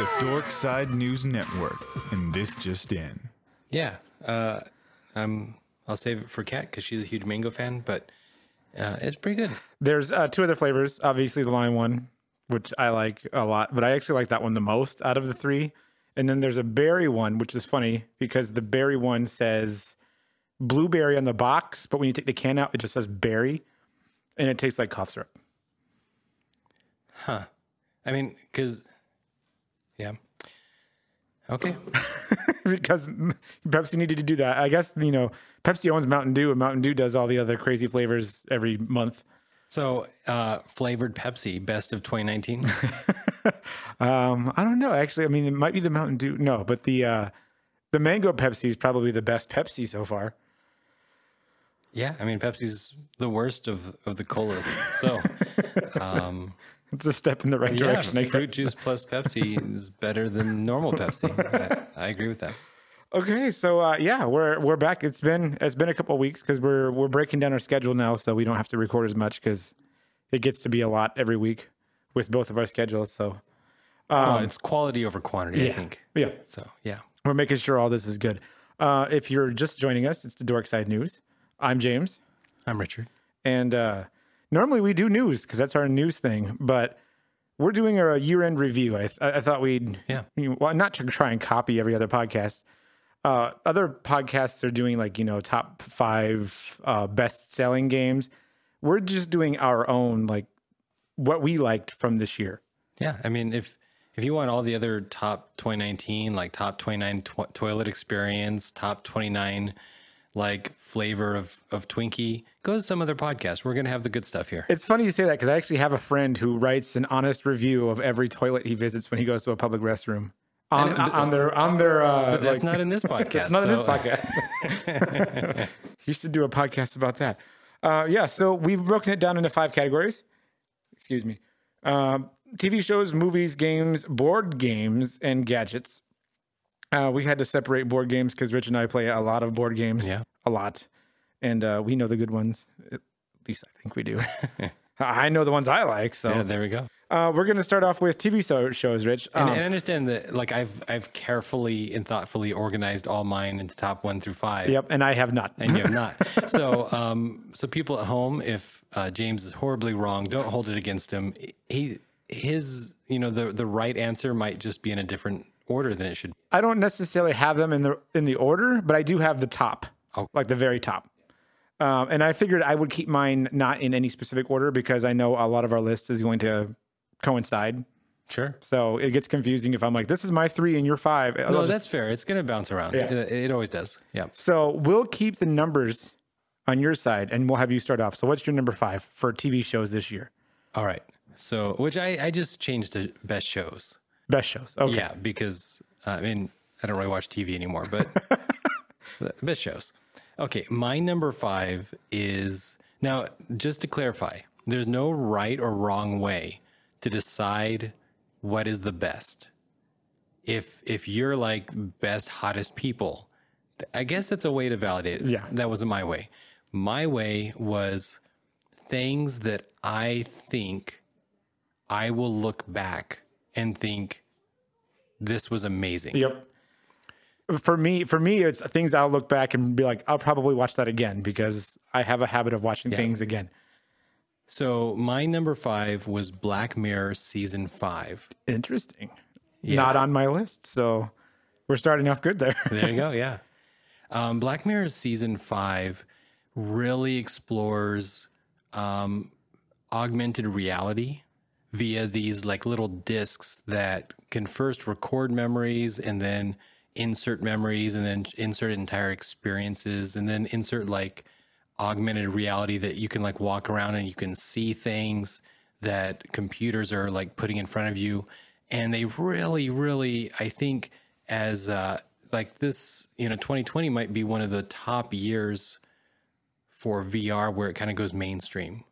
the Dork Side News Network, and this just in. Yeah, uh, I'm. I'll save it for Kat because she's a huge mango fan, but uh, it's pretty good. There's uh, two other flavors. Obviously, the lime one, which I like a lot, but I actually like that one the most out of the three. And then there's a berry one, which is funny because the berry one says blueberry on the box, but when you take the can out, it just says berry, and it tastes like cough syrup. Huh. I mean, because, yeah. Okay. because Pepsi needed to do that. I guess you know Pepsi owns Mountain Dew, and Mountain Dew does all the other crazy flavors every month. So, uh, flavored Pepsi, best of 2019. um, I don't know. Actually, I mean, it might be the Mountain Dew. No, but the uh, the mango Pepsi is probably the best Pepsi so far. Yeah, I mean, Pepsi's the worst of of the colas. So, um, it's a step in the right yeah, direction. I fruit guess. juice plus Pepsi is better than normal Pepsi. I, I agree with that. Okay, so uh, yeah, we're we're back. It's been it's been a couple of weeks because we're we're breaking down our schedule now, so we don't have to record as much because it gets to be a lot every week with both of our schedules. So well, it's quality over quantity, I think. yeah, So, yeah. we're making sure all this is good. Uh, if you're just joining us, it's the Dork Side News. I'm James. I'm Richard. And uh, normally we do news because that's our news thing, but we're doing a year-end review. I, I thought we'd, Yeah. well, not to try and copy every other podcast. Uh, other podcasts are doing like you know top five uh, best-selling games. We're just doing our own like what we liked from this year. Yeah, I mean, if if you want all the other top 2019, like top 29 to- toilet experience, top 29 like flavor of of Twinkie, go to some other podcast. We're gonna have the good stuff here. It's funny you say that because I actually have a friend who writes an honest review of every toilet he visits when he goes to a public restroom. On, on their on their uh, But that's like- not in this podcast. It's not in this podcast. you should do a podcast about that. Uh, yeah, so we've broken it down into five categories. Excuse me. Um, TV shows, movies, games, board games, and gadgets. Uh, we had to separate board games because Rich and I play a lot of board games. Yeah. A lot. And uh, we know the good ones. At least I think we do. I know the ones I like. So Yeah, there we go. uh, we're going to start off with TV so- shows, Rich. And, Um, and I understand that, like I've I've carefully and thoughtfully organized all mine into top one through five. yep, and I have not. and you have not. So, um, so people at home, if uh, James is horribly wrong, don't hold it against him. He, his, you know, the the right answer might just be in a different order than it should. be. I don't necessarily have them in the in the order, but I do have the top, Oh. like the very top. Um, and I figured I would keep mine not in any specific order because I know a lot of our list is going to coincide. Sure. So it gets confusing if I'm like, this is my three and you're five. I'll No, just- that's fair. It's gonna bounce around. Yeah. It, it always does. Yeah. so we'll keep the numbers on your side and we'll have you start off. So what's your number five for TV shows this year? All right. So, which I I just changed to best shows. Best shows. Okay. Yeah, because uh, I mean I don't really watch TV anymore, but best shows. Okay, my number five is now just to clarify. There's no right or wrong way to decide what is the best. If if you're like best hottest people, I guess that's a way to validate it. Yeah. that wasn't my way. My way was things that I think I will look back and think this was amazing. Yep. For me, for me, it's things I'll look back and be like, I'll probably watch that again because I have a habit of watching things again. So my number five was Black Mirror season five. Interesting. Not on my list. So we're starting off good there. There you go. Yeah. Um, Black Mirror season five really explores um, augmented reality via these like little discs that can first record memories and then insert memories and then insert entire experiences and then insert like augmented reality that you can like walk around and you can see things that computers are like putting in front of you. And they really really i think as uh like this you know 2020 might be one of the top years for vr where it kind of goes mainstream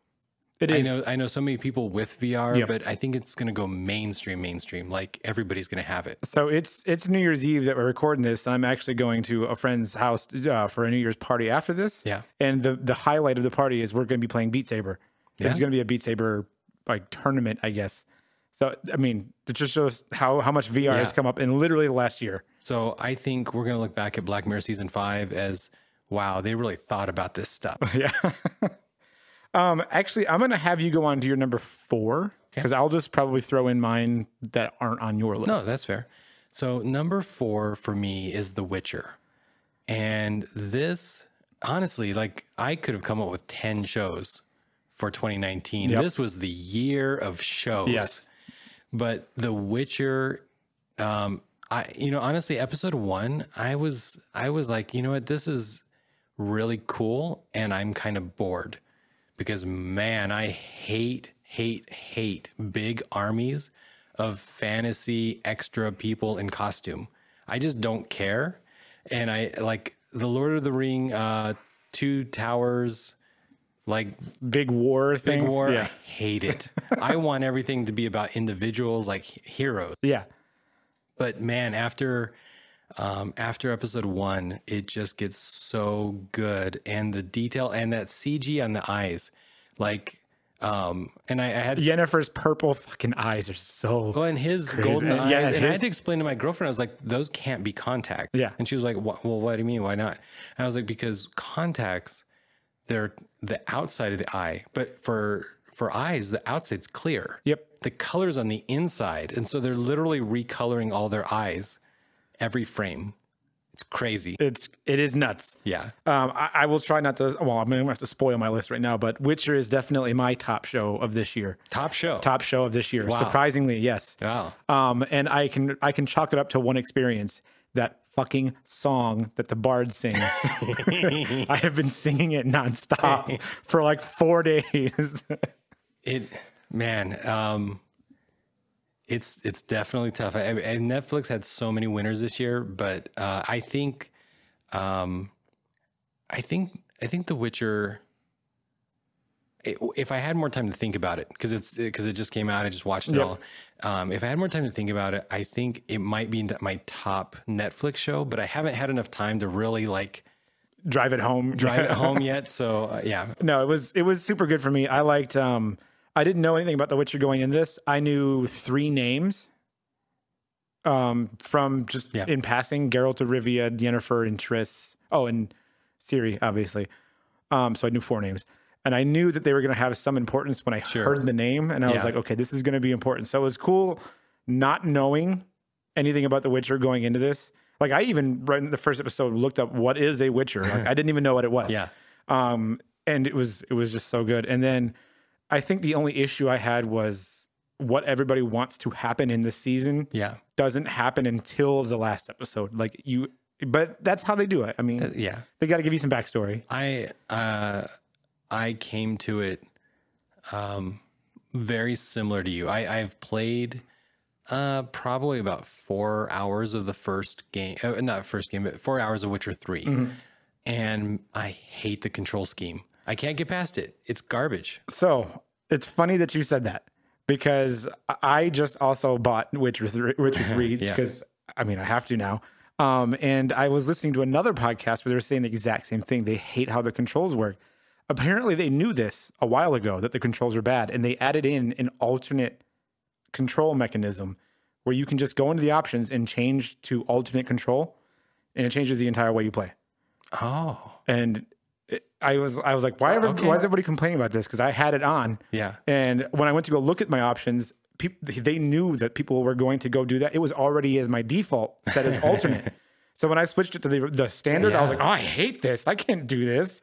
It I know I know so many people with VR, Yep. but I think it's going to go mainstream, mainstream. Like everybody's going to have it. So it's it's New Year's Eve that we're recording this, and I'm actually going to a friend's house uh, for a New Year's party after this. Yeah. And the the highlight of the party is we're going to be playing Beat Saber. It's Yeah. going to be a Beat Saber like tournament, I guess. So I mean, it just shows how how much VR has come up in literally the last year. So I think we're gonna look back at Black Mirror season five as wow, they really thought about this stuff. Yeah. um, actually, I'm gonna have you go on to your number four because I'll just probably throw in mine that aren't on your list. No, that's fair. So number four for me is The Witcher. And this, honestly, like I could have come up with 10 shows for 2019. Yep. This was the year of shows. Yes. But The Witcher, um, I you know, honestly, episode one, I was I was like, you know what, this is really cool, and I'm kind of bored. Because man, I hate, hate, hate big armies of fantasy extra people in costume. I just don't care. And I like the Lord of the Ring, uh, Two Towers, like big war thing. Big War. Yeah. I hate it. I want everything to be about individuals, like heroes. Yeah. But man, after um, after episode one, it just gets so good, and the detail and that CG on the eyes, like, um, and I, I had Yennefer's purple fucking eyes are so. Oh, and his Crazy. golden And eyes. yeah, and I had to explain to my girlfriend, I was like, those can't be contacts. Yeah. And she was like, well, what do you mean? Why not? And I was like, because contacts, they're the outside of the eye, but for for eyes, the outside's clear. Yep. The color's on the inside. And so they're literally recoloring all their eyes every frame. It's crazy. It's it is nuts. Yeah. Um, I, I will try not to. Well, I'm gonna have to spoil my list right now, but Witcher is definitely my top show of this year. Top show. Top show of this year. Wow. Surprisingly, yes. Wow. Um, and I can I can chalk it up to one experience. That fucking song that the bard sings. I have been singing it nonstop for like four days. It man, um it's it's definitely tough. I, and Netflix had so many winners this year, but uh, I think, um, I think I think The Witcher. it- If I had more time to think about it, because it's because it just came out, I just watched it Yep. all. Um, if I had more time to think about it, I think it might be my top Netflix show. But I haven't had enough time to really like Drive it home. drive it home yet. So uh, yeah, No, it was it was super good for me. I liked um I didn't know anything about The Witcher going in this. I knew three names um from just Yeah. in passing, Geralt of Rivia, Yennefer, and Triss. Oh, and Ciri, obviously. Um, so I knew four names. And I knew that they were gonna have some importance when I heard the name. And I was like, okay, this is gonna be important. So it was cool not knowing anything about The Witcher going into this. Like I even right in the first episode looked up what is a Witcher. Like I didn't even know what it was yeah, um and it was it was just so good and then i think the only issue i had was what everybody wants to happen in this season yeah, doesn't happen until the last episode like you but that's how they do it i mean yeah. they got to give you some backstory I uh, I came to it um, very similar to you. I, I've played uh, probably about four hours of the first game, uh, not first game, but four hours of Witcher 3 and I hate the control scheme. I can't get past it. It's garbage. so it's funny that you said that because i just also bought witcher 3 witcher 3 Yeah. because i mean i have to now um and i was listening to another podcast where they were saying the exact same thing they hate how the controls work apparently they knew this a while ago that the controls were bad and they added in an alternate control mechanism where you can just go into the options and change to alternate control and it changes the entire way you play Oh, and it, i was i was like why, okay. why is everybody complaining about this because i had it on yeah. and when i went to go look at my options peop they knew that people were going to go do that it was already as my default set as alternate so when i switched it to the, the standard i was like oh i hate this i can't do this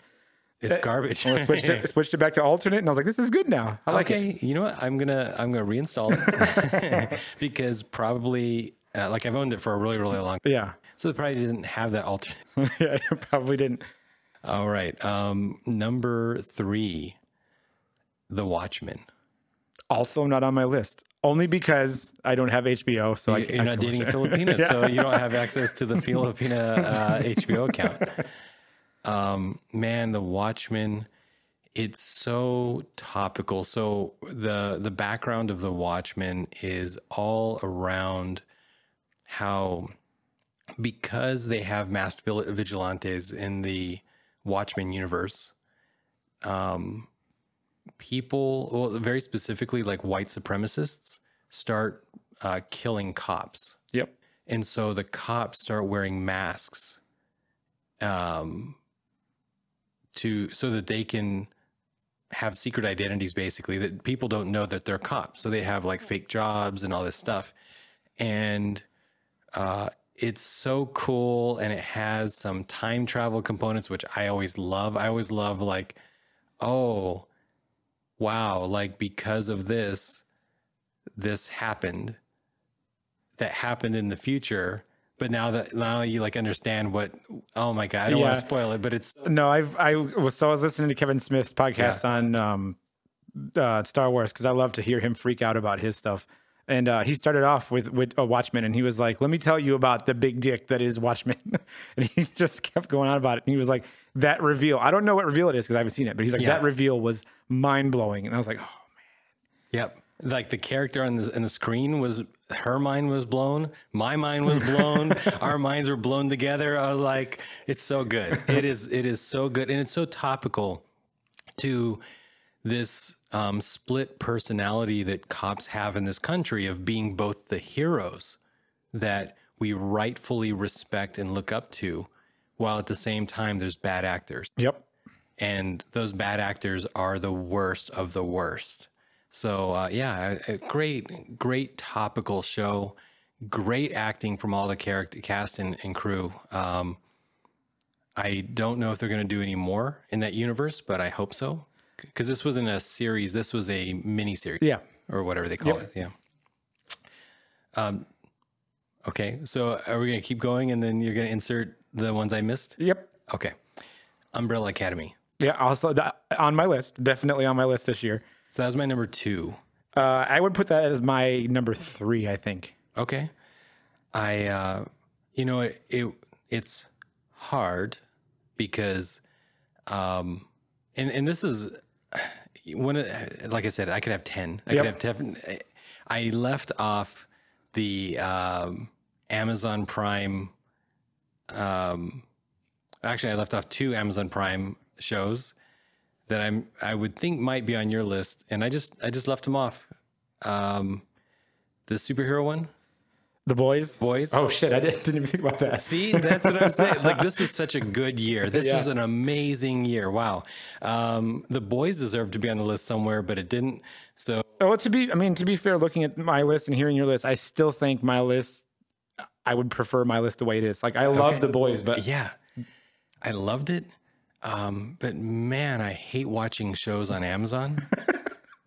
It's garbage. I switched it, switched it back to alternate, and I was like, "This is good now. I like it." you know what? I'm gonna I'm gonna reinstall it because probably uh, like I've owned it for a really really long. Yeah, So they probably didn't have that alternate. yeah, it probably didn't. All right. Um, number three, The Watchmen. Also, not on my list, only because I don't have HBO. So I, You- You're not dating a. Filipina, so you don't have access to the Filipina uh, HBO account. Um, man, The Watchmen. It's so topical. So the the background of The Watchmen is all around how because they have masked vigilantes in the Watchmen universe, um, people, well, very specifically like white supremacists, start uh, killing cops. Yep. And so the cops start wearing masks um, to so that they can have secret identities basically that people don't know that they're cops. So they have like fake jobs and all this stuff. And uh, it's so cool and it has some time travel components which I always love. I always love like oh wow, like because of this this happened that happened in the future but now that now you like understand what oh my god i don't want to spoil it but it's No, I've I was so I was listening to Kevin Smith's podcast on um, uh, Star Wars because I love to hear him freak out about his stuff. And uh, he started off with with a Watchmen, and he was like, "Let me tell you about the big dick that is Watchmen," and he just kept going on about it. And he was like, "That reveal, I don't know what reveal it is because I haven't seen it, but he's like, Yeah. that reveal was mind blowing." And I was like, "Oh, man." Yep. Like the character on the in the screen was her mind was blown, my mind was blown, our minds were blown together. I was like, it's so good. It is it is so good and it's so topical to this um, split personality that cops have in this country of being both the heroes that we rightfully respect and look up to, while at the same time there's bad actors yep, and those bad actors are the worst of the worst. So uh, yeah, a, a great, great topical show. Great acting from all the character cast and, and crew. Um, I don't know if they're going to do any more in that universe, but I hope so because this wasn't a series. This was a mini series, yeah." or whatever they call it. Yeah. Um. Okay, so are we going to keep going, and then you're going to insert the ones I missed? Yep. Okay. Umbrella Academy. Yeah. Also, that, on my list, definitely on my list this year. So that was my number two. Uh, I would put that as my number three. I think. Okay. I, uh, you know, it, it it's hard because, um, and and this is when, like I said, I could have ten. I Yep. could have ten. I left off the um, Amazon Prime. Um, actually, I left off two Amazon Prime shows that I'm I would think might be on your list, and I just I just left them off. Um, the superhero one, The boys. boys. Oh shit! I didn't, didn't even think about that. See, that's what I'm saying. Like this was such a good year. This Yeah. was an amazing year. Wow. Um, the boys deserved to be on the list somewhere, but it didn't. So Well, to be, I mean, to be fair, looking at my list and hearing your list, I still think my list, I would prefer my list the way it is. Like, I love Okay. the boys, but yeah, I loved it. Um, but man, I hate watching shows on Amazon.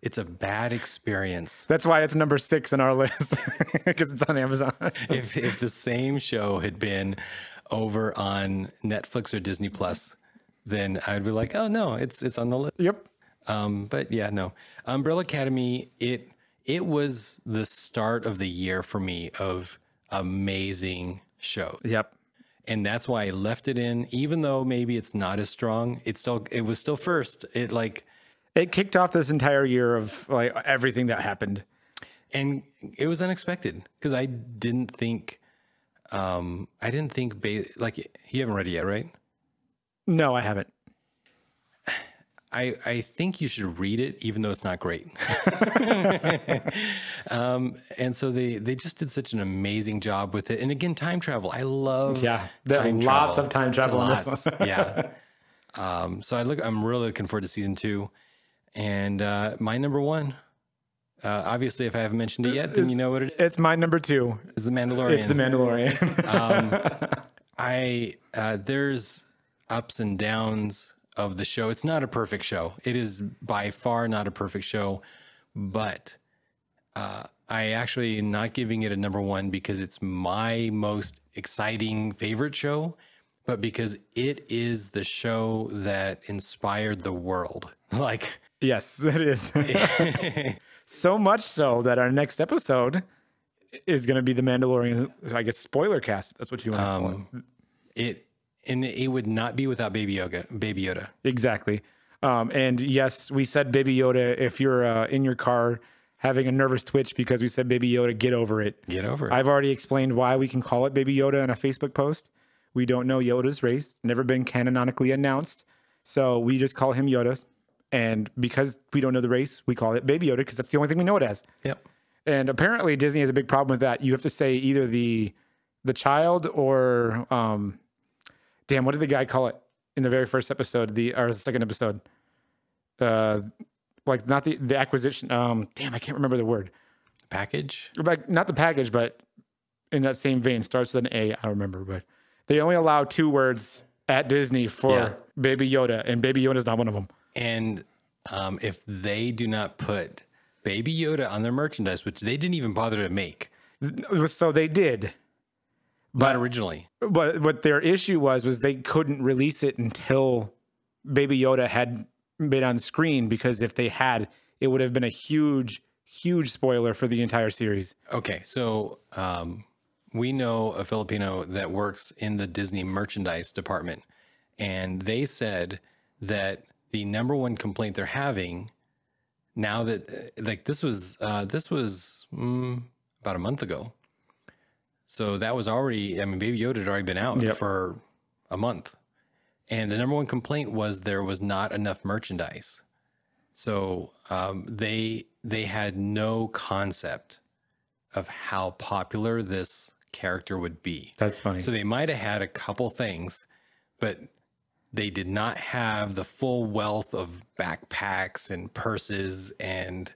it's a bad experience. that's why it's number six on our list because it's on Amazon. If if the same show had been over on Netflix or Disney Plus, then I'd be like, oh no, it's it's on the list. yep. Um, but yeah, no. Umbrella Academy, it it was the start of the year for me of amazing shows. Yep. And that's why I left it in, even though maybe it's not as strong, it's still it was still first. It like It kicked off this entire year of like everything that happened. and it was unexpected because I didn't think um I didn't think ba- like you haven't read it yet, right? No, I haven't. I, I think you should read it, even though it's not great. um, and so they, they just did such an amazing job with it. And again, time travel. I love Yeah, there are lots of time travel Lots, yeah. Um, so I look. I'm really looking forward to season two. And uh, my number one, uh, obviously, if I haven't mentioned it yet, then you know what it It's my number two. is. The Mandalorian. It's the Mandalorian. I uh, there's ups and downs of the show. It's not a perfect show. It is by far not a perfect show, but uh, I actually am not giving it a number one because it's my most exciting favorite show, but because it is the show that inspired the world. Like, yes, it is. so much so that our next episode is going to be the Mandalorian. I guess spoiler cast. That's what you want to call it. it and it would not be without Baby Yoda. Baby Yoda. Exactly. Um, and yes, we said Baby Yoda. If you're uh, in your car having a nervous twitch because we said Baby Yoda, get over it. Get over it. I've already explained why we can call it Baby Yoda in a Facebook post. We don't know Yoda's race, never been canonically announced. So we just call him Yoda. And because we don't know the race, we call it Baby Yoda because that's the only thing we know it as. yep. And apparently Disney has a big problem with that. You have to say either the the child or um damn, what did the guy call it in the very first episode, the or the second episode? Uh like not the the acquisition um damn, I can't remember the word. Package. Like not the package, but in that same vein, starts with an A, I don't remember, but they only allow two words at Disney for Yeah. Baby Yoda, and Baby Yoda is not one of them. And um, if they do not put Baby Yoda on their merchandise, which they didn't even bother to make, So they did. but originally, But what their issue was was they couldn't release it until Baby Yoda had been on screen because if they had, it would have been a huge, huge spoiler for the entire series. okay. So um, we know a Filipino that works in the Disney merchandise department, and they said that the number one complaint they're having now that uh, like this was uh, this was mm, about a month ago. So that was already, I mean, Baby Yoda had already been out Yep. for a month. And the number one complaint was there was not enough merchandise. So um, they they had no concept of how popular this character would be. That's funny. So they might have had a couple things, but they did not have the full wealth of backpacks and purses and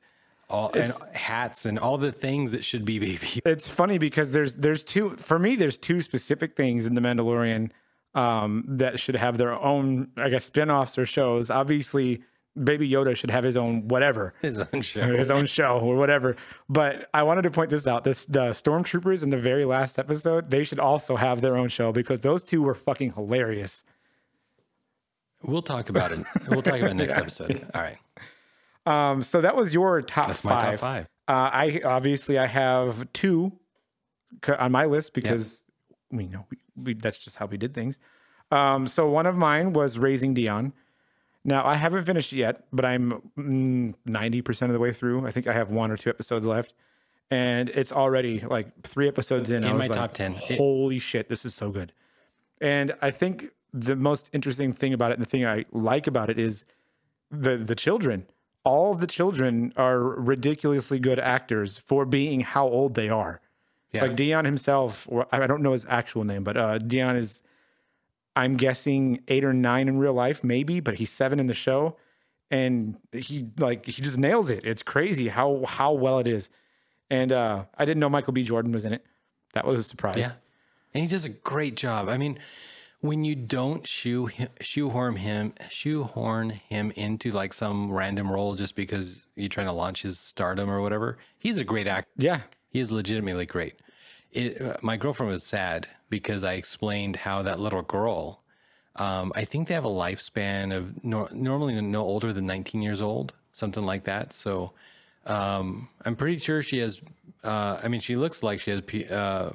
all and hats and all the things that should be baby. it's funny because there's there's two for me there's two specific things in the Mandalorian um, that should have their own I guess spin-offs or shows. Obviously, Baby Yoda should have his own whatever. His own show. his own show or whatever. But I wanted to point this out. This the stormtroopers in the very last episode, they should also have their own show because those two were fucking hilarious. We'll talk about it. We'll talk about it next episode. All right. Um, so that was your top That's my five. top five. Uh, I obviously I have two on my list because we know we, we, that's just how we did things. Um, so one of mine was Raising Dion. Now I haven't finished it yet, but I'm ninety percent of the way through. I think I have one or two episodes left, and it's already like three episodes in. In my like, top 10. It- Holy shit, this is so good! And I think the most interesting thing about it, and the thing I like about it, is the the children. All of the children are ridiculously good actors for being how old they are. Yeah. Like Dion himself, or I don't know his actual name, but uh, Dion is, I'm guessing eight or nine in real life, maybe, but he's seven in the show, and he like he just nails it. It's crazy how how well it is. And uh, I didn't know Michael B. Jordan was in it. That was a surprise. Yeah. And he does a great job. I mean, when you don't shoe shoehorn him shoehorn him into like some random role just because you're trying to launch his stardom or whatever, he's a great actor. yeah, He is legitimately great. It, uh, my girlfriend was sad because I explained how that little girl. Um, I think they have a lifespan of nor- normally no older than 19 years old, something like that. So um, I'm pretty sure she has. Uh, I mean, she looks like she has P- uh,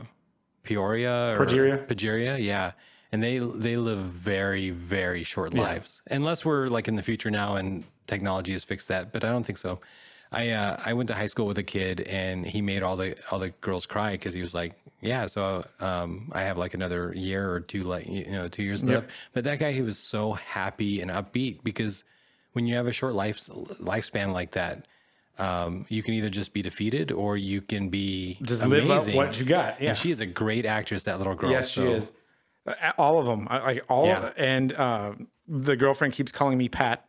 Peoria or Progeria? Progeria, yeah. And they they live very very short lives, unless we're like in the future now and technology has fixed that. But I don't think so. I uh, I went to high school with a kid and he made all the all the girls cry because he was like, yeah, so um, I have like another year or two like you know two years left. But that guy he was so happy and upbeat because when you have a short life lifespan like that, um, you can either just be defeated or you can be just live amazing. up what you got. Yeah, And she is a great actress, that little girl. Yes, so- she is. Uh, All of them, like all, Yeah. and uh, the girlfriend keeps calling me Pat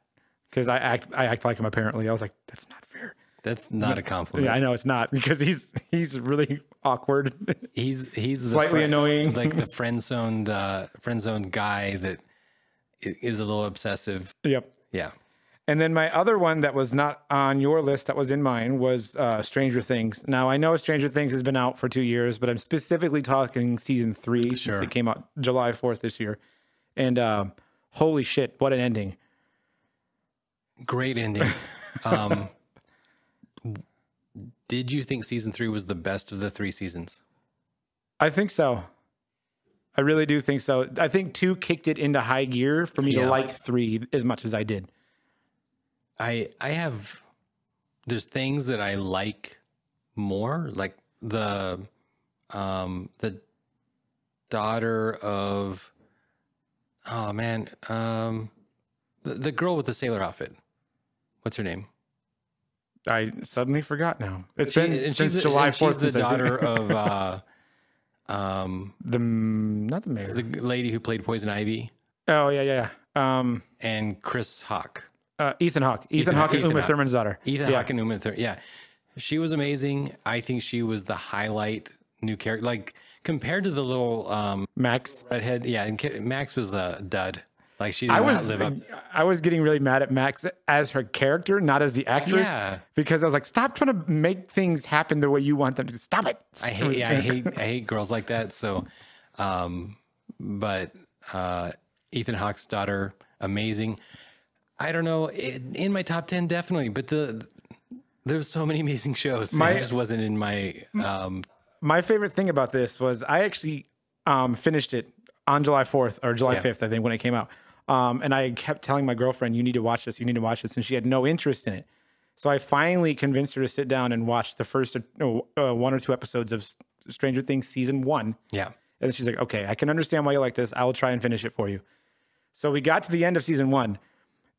because I act, I act like him. Apparently, I was like, that's not fair. That's not a compliment. Yeah, I know it's not because he's he's really awkward. He's he's Slightly annoying. like the friend zoned uh, friend zoned guy that is a little obsessive. yep. Yeah, And then my other one that was not on your list that was in mine was uh, Stranger Things. Now I know Stranger Things has been out for two years, but I'm specifically talking season three Sure. since it came out July 4th this year. And um, holy shit, what an ending! great ending. um, did you think season three was the best of the three seasons? I think so. I really do think so. I think two kicked it into high gear for me Yeah. to like three as much as I did. I I have there's things that I like more, like the um the daughter of oh man, um the, the girl with the sailor outfit. What's her name? I suddenly forgot now. It's She- been since the, July and she's 4th. the since I've seen daughter of uh, um, the not the mayor. the lady who played Poison Ivy oh yeah, yeah, yeah. Um, and Chris Hawk. Uh, Ethan Hawke. Ethan, Ethan- Hawke and Ethan Uma Hawke. Thurman's daughter. Ethan yeah. Hawke and Uma Thurman. Yeah, she was amazing. I think she was the highlight new character. Like compared to the little um, Max. redhead, yeah, and Max was a dud. Like she I was live up. I was getting really mad at Max as her character, not as the actress. Yeah. Because I was like, stop trying to make things happen the way you want them to. Stop it. I hate, yeah, I hate, I hate girls like that. So, um, but uh, Ethan Hawke's daughter, amazing. I don't know in, my top ten, definitely. But the there's so many amazing shows. My- it just wasn't in my. Um, My favorite thing about this was I actually um, finished it on July 4th or July Yeah. 5th, I think, when it came out. Um, and I kept telling my girlfriend, you need to watch this, you need to watch this. And she had no interest in it. So I finally convinced her to sit down and watch the first uh, uh, one or two episodes of Stranger Things season one. yeah, And she's like, okay, I can understand why you like this. I will try and finish it for you. So we got to the end of season one,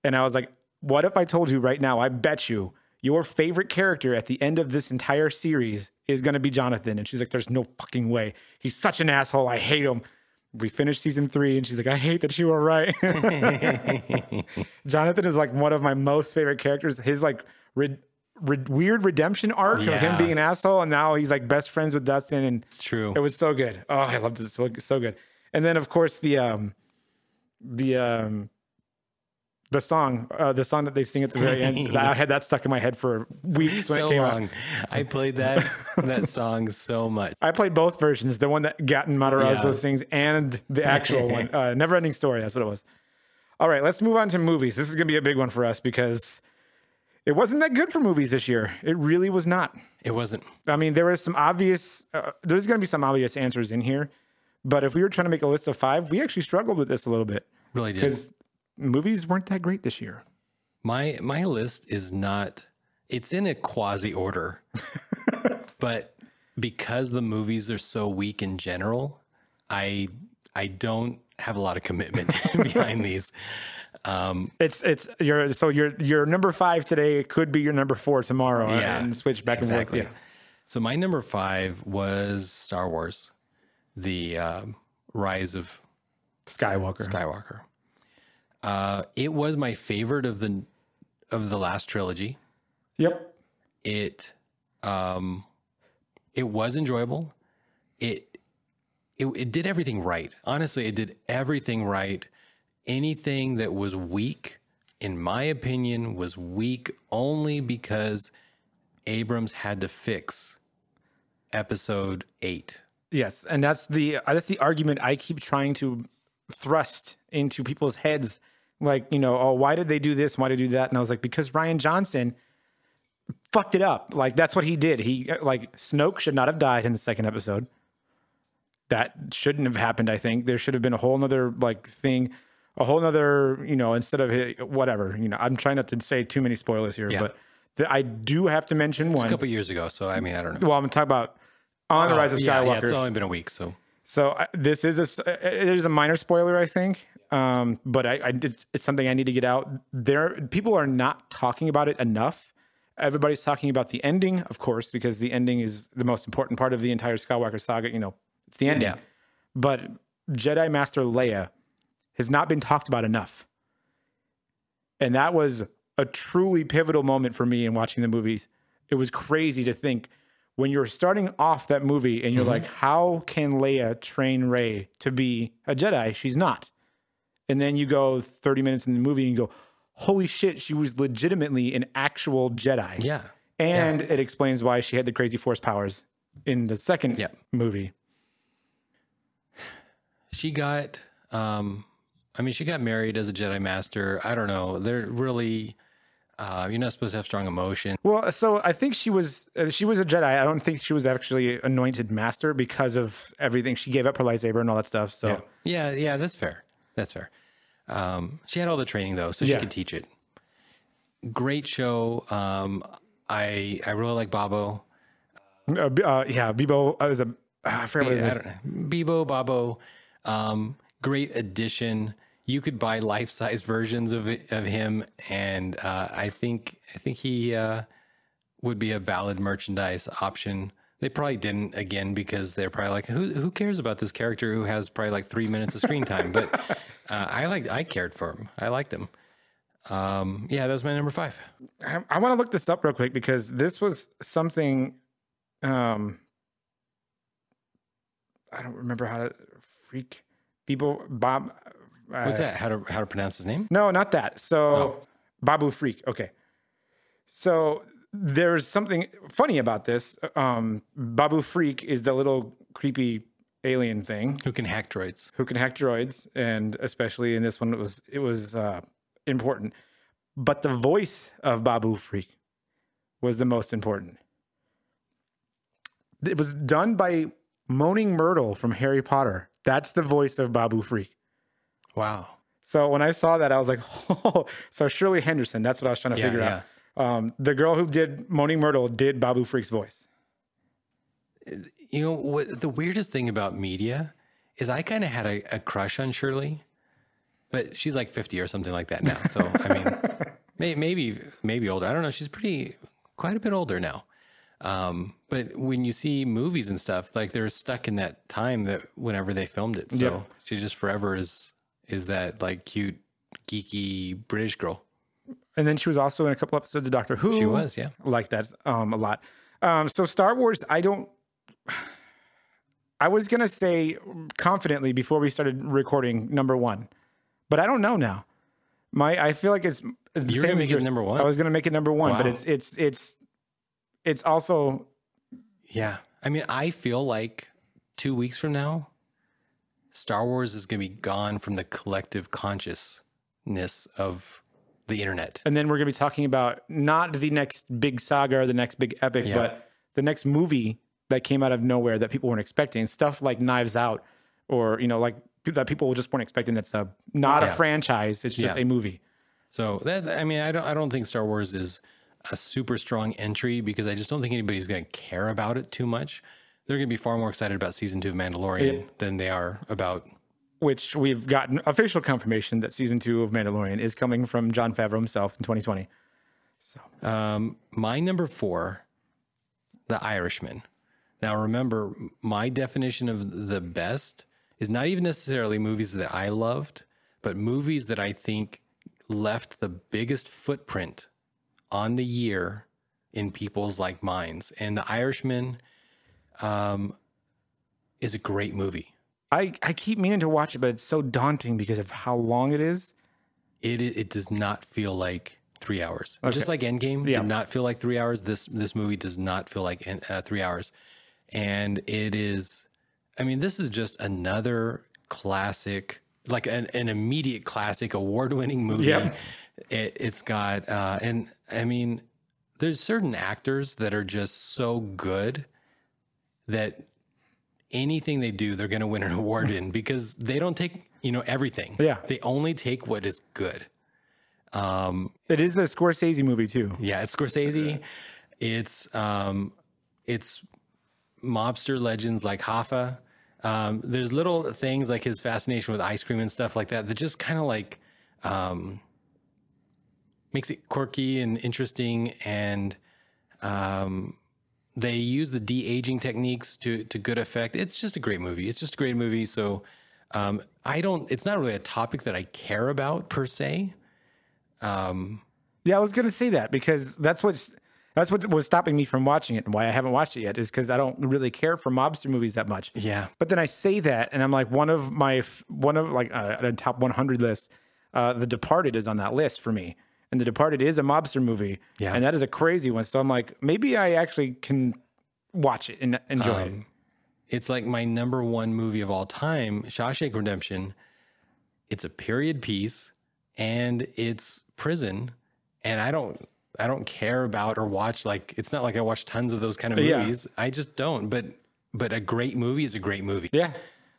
and I was like, what if I told you right now, I bet you your favorite character at the end of this entire series is going to be Jonathan? And she's like, there's no fucking way. He's such an asshole. I hate him. We finished season three, and she's like, I hate that you were right. Jonathan is like one of my most favorite characters. His like re- re- weird redemption arc of him being an asshole, and now he's like best friends with Dustin, and it's true. it was so good. Oh, I loved it. So, so good. And then of course the um the um the song, uh, the song that they sing at the very end. I had that stuck in my head for weeks when so it came long. out. I played that that song so much. I played both versions, the one that Gaten Matarazzo Yeah. sings and the actual one. Uh, Never Ending Story, that's what it was. All right, let's move on to movies. This is going to be a big one for us because it wasn't that good for movies this year. It really was not. It wasn't. I mean, there was some obvious. Uh, there's going to be some obvious answers in here, but if we were trying to make a list of five, we actually struggled with this a little bit Really did. because movies weren't that great this year. My my list is not it's in a quasi order. but because the movies are so weak in general, I I don't have a lot of commitment behind these. Um, It's it's your so your your number five today could be your number four tomorrow, Yeah, and switch back exactly. and forth. Yeah. So my number 5 was Star Wars, the um, rise of Skywalker. Skywalker. Uh, it was my favorite of the of the last trilogy. Yep. it um it was enjoyable it it, it did everything right honestly it did everything right anything that was weak in my opinion was weak only because abrams had to fix episode 8 Yes, and that's the uh, that's the argument I keep trying to thrust into people's heads. Like, you know, oh, why did they do this? Why did they do that? And I was like, because Rian Johnson fucked it up. Like, that's what he did. He like Snoke should not have died in the second episode. That shouldn't have happened. I think there should have been a whole nother like thing, a whole nother, you know, instead of whatever. You know, I'm trying not to say too many spoilers here, Yeah. but the, I do have to mention a one. couple years ago so i mean i don't know well, I'm talking about on the oh, Rise of Oh, yeah, Skywalker. yeah, it's only been a week so So I- this is a s- uh, it is a minor spoiler, I think, um, but I, I did, it's something I need to get out. There, people are not talking about it enough. Everybody's talking about the ending, of course, because the ending is the most important part of the entire Skywalker saga. You know, it's the ending. Yeah. But Jedi Master Leia has not been talked about enough, and that was a truly pivotal moment for me in watching the movies. It was crazy to think when you're starting off that movie and you're like, how can Leia train Rey to be a Jedi? She's not. And then you go 30 minutes in the movie and you go, holy shit, she was legitimately an actual Jedi. yeah And it explains why she had the crazy force powers in the second movie. she got um i mean she got married as a jedi master i don't know they're really uh you're not supposed to have strong emotion Well, so I think she was uh, she was a Jedi. I don't think she was actually anointed master because of everything. She gave up her lightsaber and all that stuff. So yeah yeah that's fair that's fair um she had all the training though so she could teach it great show um i i really like babo uh, uh, yeah, Bebo uh, was a I forget what don't know. Bebo Babo, um, great addition. You could buy life size versions of of him, and uh, I think I think he uh, would be a valid merchandise option. They probably didn't again because they're probably like, who who cares about this character who has probably like three minutes of screen time? But uh, I like I cared for him. I liked him. Um, yeah, that was my number five. I, I want to look this up real quick because this was something. Um, I don't remember how to freak people. Bob. Uh, What's that? How to how to pronounce his name? No, not that. So Oh. Babu Frik. Okay. So there's something funny about this. Um, Babu Frik is the little creepy alien thing Who can hack droids? who can hack droids, and especially in this one, it was it was uh, important. But the voice of Babu Frik was the most important. It was done by Moaning Myrtle from Harry Potter. That's the voice of Babu Frik. Wow. So when I saw that, I was like, oh, so Shirley Henderson. That's what I was trying to Yeah, figure yeah. out. Um, the girl who did Moaning Myrtle did Babu Frik's voice. You know what? The weirdest thing about media is I kind of had a, a crush on Shirley, but she's like fifty or something like that now. So I mean, may, maybe maybe older. I don't know. She's pretty quite a bit older now. Um, but when you see movies and stuff, like they're stuck in that time that whenever they filmed it. So Yep. she just forever is is that like cute geeky British girl. And then she was also in a couple episodes of Doctor Who. She was, yeah. like that um, a lot. Um, so Star Wars, I don't. I was gonna say confidently before we started recording number one, but I don't know now. My I feel like it's the You were gonna as make it yours. number one? I was gonna make it number one, but it's it's it's it's also Yeah. I mean, I feel like two weeks from now, Star Wars is going to be gone from the collective consciousness of the internet. and then we're gonna be talking about not the next big saga or the next big epic, Yeah. but the next movie that came out of nowhere that people weren't expecting. Stuff like Knives Out, or you know, like that people just weren't expecting. That's a not a franchise. It's just Yeah. a movie. So that, I mean, I don't, I don't think Star Wars is a super strong entry because I just don't think anybody's going to care about it too much. They're going to be far more excited about season two of Mandalorian than they are about. Which we've gotten official confirmation that season two of Mandalorian is coming from Jon Favreau himself in 2020. Um, my number four, The Irishman. Now, remember, my definition of the best is not even necessarily movies that I loved, but movies that I think left the biggest footprint on the year in people's like minds. And The Irishman um, is a great movie. I, I keep meaning to watch it, but it's so daunting because of how long it is. It it does not feel like three hours. Just like Endgame Yeah. did not feel like three hours. This this movie does not feel like uh, three hours, and it is. I mean, this is just another classic, like an, an immediate classic, award winning movie. Yep. It, it's got, uh, and I mean, there's certain actors that are just so good that anything they do, they're going to win an award in because they don't take, you know, everything. Yeah. They only take what is good. Um, It is a Scorsese movie too. yeah, it's Scorsese. It's um, it's mobster legends like Hoffa. Um, there's little things like his fascination with ice cream and stuff like that that just kind of like um, makes it quirky and interesting. And um, they use the de aging techniques to to good effect. It's just a great movie. It's just a great movie. So um, I don't. It's not really a topic that I care about per se. Um, Yeah, I was gonna say that because that's what's that's what was stopping me from watching it and why I haven't watched it yet is because I don't really care for mobster movies that much. yeah. But then I say that, and I'm like, one of my one of like uh, a top 100 list, uh, The Departed is on that list for me, and The Departed is a mobster movie, Yeah. and that is a crazy one. So I'm like, maybe I actually can watch it and enjoy it. Um, it's like my number one movie of all time, Shawshank Redemption. It's a period piece and it's prison. And I don't I don't care about or watch like it's not like I watch tons of those kind of Yeah. movies. I just don't. But but a great movie is a great movie. Yeah.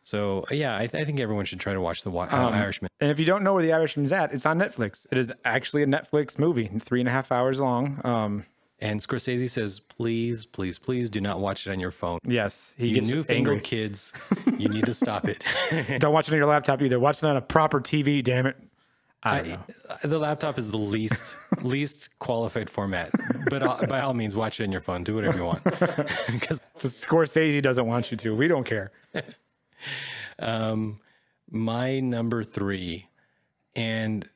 So yeah, I, th- I think everyone should try to watch the uh, Um, Irishman. And if you don't know where The Irishman's at, it's on Netflix. It is actually a Netflix movie, three and a half hours long. Um, And Scorsese says, please, please, please do not watch it on your phone. yes, he You gets newfangled angry. kids, you need to stop it. don't watch it on your laptop either. Watch it on a proper TV. Damn it. I. I- the laptop is the least least qualified format, but uh, by all means, watch it on your phone. Do whatever you want. Because Scorsese doesn't want you to. We don't care. um, my number three, and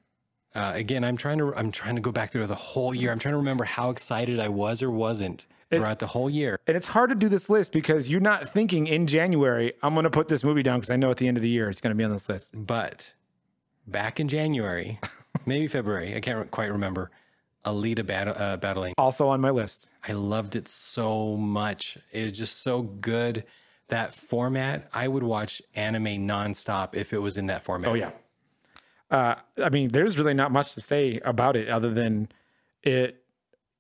uh, again, I'm trying to I'm trying to go back through the whole year. I'm trying to remember how excited I was or wasn't throughout the whole year. And it's hard to do this list because you're not thinking in January, I'm going to put this movie down because I know at the end of the year it's going to be on this list. But back in January, maybe February, I can't quite remember. Alita battle, uh, battling. Also on my list. I loved it so much. It was just so good. That format, I would watch anime nonstop if it was in that format. Oh, yeah. Uh, I mean, there's really not much to say about it other than it.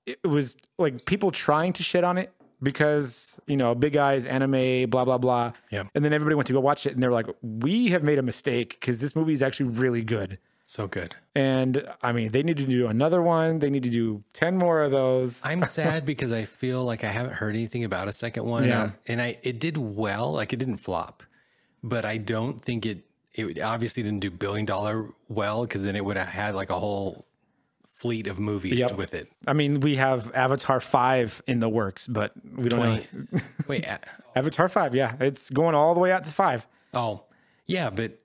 It was like people trying to shit on it because you know big eyes anime blah blah blah. Yeah. And then everybody went to go watch it and they're like, we have made a mistake because this movie is actually really good. So good. And I mean, they need to do another one. They need to do ten more of those. I'm sad because I feel like I haven't heard anything about a second one. Yeah. And, and I it did well, like it didn't flop, but I don't think it it obviously didn't do billion dollar well because then it would have had like a whole fleet of movies Yep. with it. I mean, we have Avatar five in the works, but we don't know. wait, a- Avatar five, yeah, it's going all the way out to five. oh yeah, but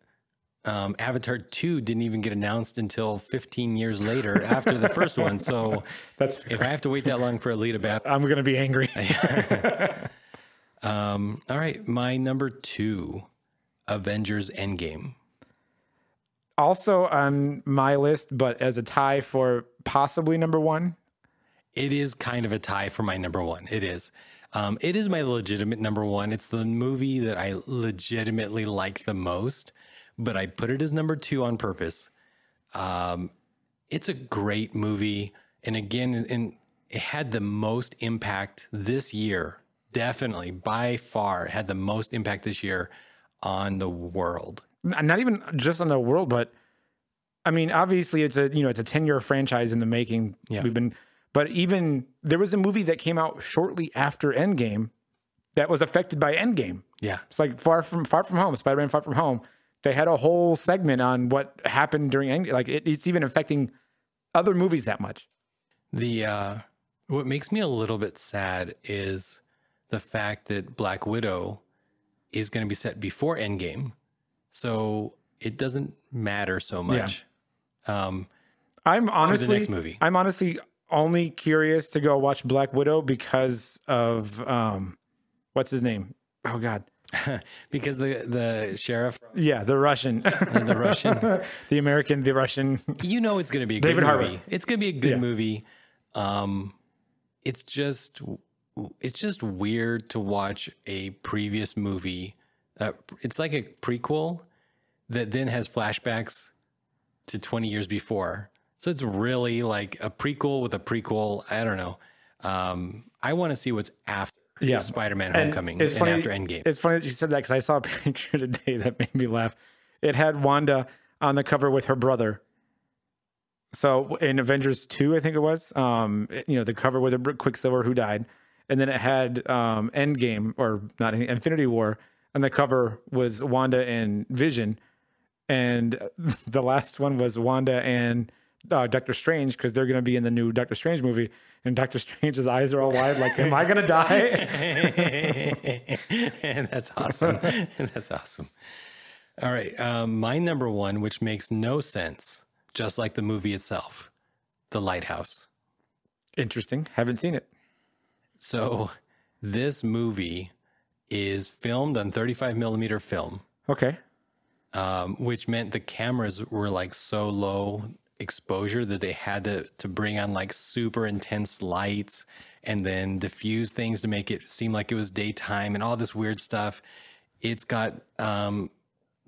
um, Avatar two didn't even get announced until 15 years later after the first one. So That's if I have to wait that long for Alita Battle, I'm gonna be angry. um, all right, my number two, Avengers Endgame. Also on my list, but as a tie for possibly number one. It is kind of a tie for my number one. It is. Um, it is my legitimate number one. It's the movie that I legitimately like the most, but I put it as number two on purpose. Um, it's a great movie, and again, it had the most impact this year. Definitely, by far, had the most impact this year on the world. Not even just on the world, but I mean, obviously, it's a you know it's a ten year franchise in the making. Yeah. We've been, but even there was a movie that came out shortly after Endgame that was affected by Endgame. Yeah, It's like Far From Far From Home, Spider Man Far From Home. They had a whole segment on what happened during Endgame. Like it, it's even affecting other movies that much. The uh, what makes me a little bit sad is the fact that Black Widow is going to be set before Endgame, so it doesn't matter so much. Um, I'm honestly, next movie. I'm honestly only curious to go watch Black Widow because of um, what's his name? Oh God, because the the sheriff, yeah, the Russian, the Russian, the American, the Russian. you know, it's going to be a David good Harbour. movie. It's going to be a good Yeah. movie. Um, it's just it's just weird to watch a previous movie. Uh, it's like a prequel that then has flashbacks to 20 years before. So it's really like a prequel with a prequel. I don't know. Um, I want to see what's after Yeah. Spider-Man: And Homecoming it's and funny- after Endgame. It's funny that you said that because I saw a picture today that made me laugh. It had Wanda on the cover with her brother. So in Avengers two, I think it was, um, it- you know, the cover with a Quicksilver who died, and then it had um, Endgame or not Infinity War, and the cover was Wanda and Vision, and the last one was Wanda and uh, Doctor Strange because they're going to be in the new Doctor Strange movie, and Doctor Strange's eyes are all wide, like, "Am I going to die?" And that's awesome. That's awesome. All right. Um, my number one, which makes no sense, just like the movie itself, The Lighthouse. Interesting. Haven't seen it. So this movie is filmed on 35 millimeter film, Okay. um, which meant the cameras were like so low exposure that they had to, to bring on like super intense lights and then diffuse things to make it seem like it was daytime and all this weird stuff. It's got um,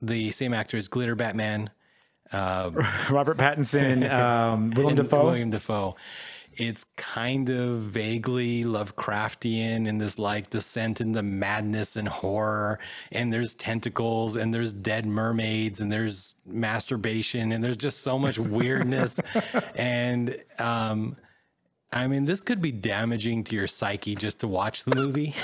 the same actor as Glitter Batman. Robert Pattinson, um, Willem Dafoe. William Dafoe. It's kind of vaguely Lovecraftian in this like descent into madness and horror. And there's tentacles and there's dead mermaids and there's masturbation and there's just so much weirdness. and um, I mean, this could be damaging to your psyche just to watch the movie.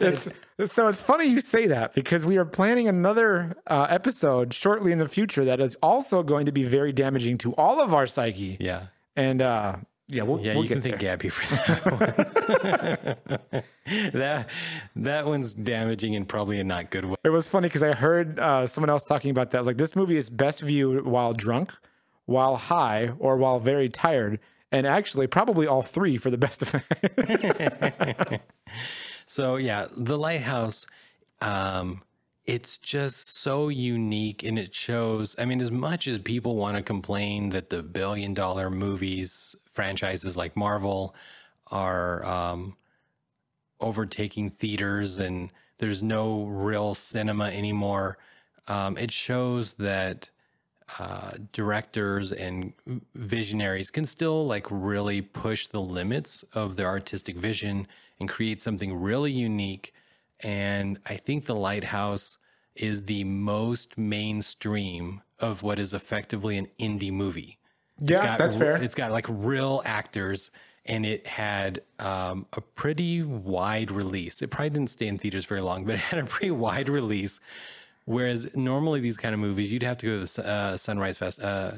It's, so it's funny you say that because we are planning another uh, episode shortly in the future that is also going to be very damaging to all of our psyche. yeah. And uh, yeah, we'll, Yeah, we'll you can there. thank Gabby for that one. that that one's damaging in probably a not good way. It was funny because I heard uh, someone else talking about that. Like this movie is best viewed while drunk, while high, or while very tired, and actually probably all three for the best effect. So yeah, the lighthouse, um, it's just so unique, and it shows. I mean, as much as people want to complain that the billion dollar movies franchises like Marvel are um, overtaking theaters and there's no real cinema anymore, um, it shows that uh, directors and visionaries can still like really push the limits of their artistic vision and create something really unique. And I think The Lighthouse is the most mainstream of what is effectively an indie movie. It's Yeah, got that's fair. It's got like real actors and it had um, a pretty wide release. It probably didn't stay in theaters very long, but it had a pretty wide release. Whereas normally these kind of movies, you'd have to go to the uh, Sunrise Fest, uh,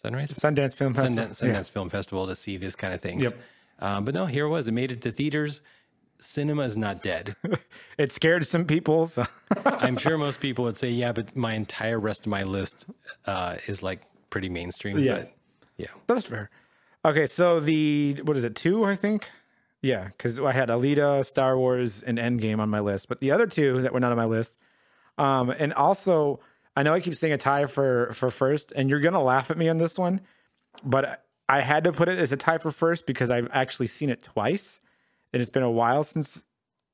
Sunrise Sundance Film Festival. Sundance, Sundance Film Festival to see this kind of things. Yep. Um, but no, here it was. It made it to theaters. Cinema is not dead. It scared some people. So. I'm sure most people would say, yeah, but my entire rest of my list uh, is like pretty mainstream. Yeah. But yeah. That's fair. Okay, so the what is it? Two, I think. Yeah, because I had Alita, Star Wars, and Endgame on my list, but the other two that were not on my list. Um, and also, I know I keep saying a tie for for first, and you're gonna laugh at me on this one, but I had to put it as a tie for first because I've actually seen it twice, and it's been a while since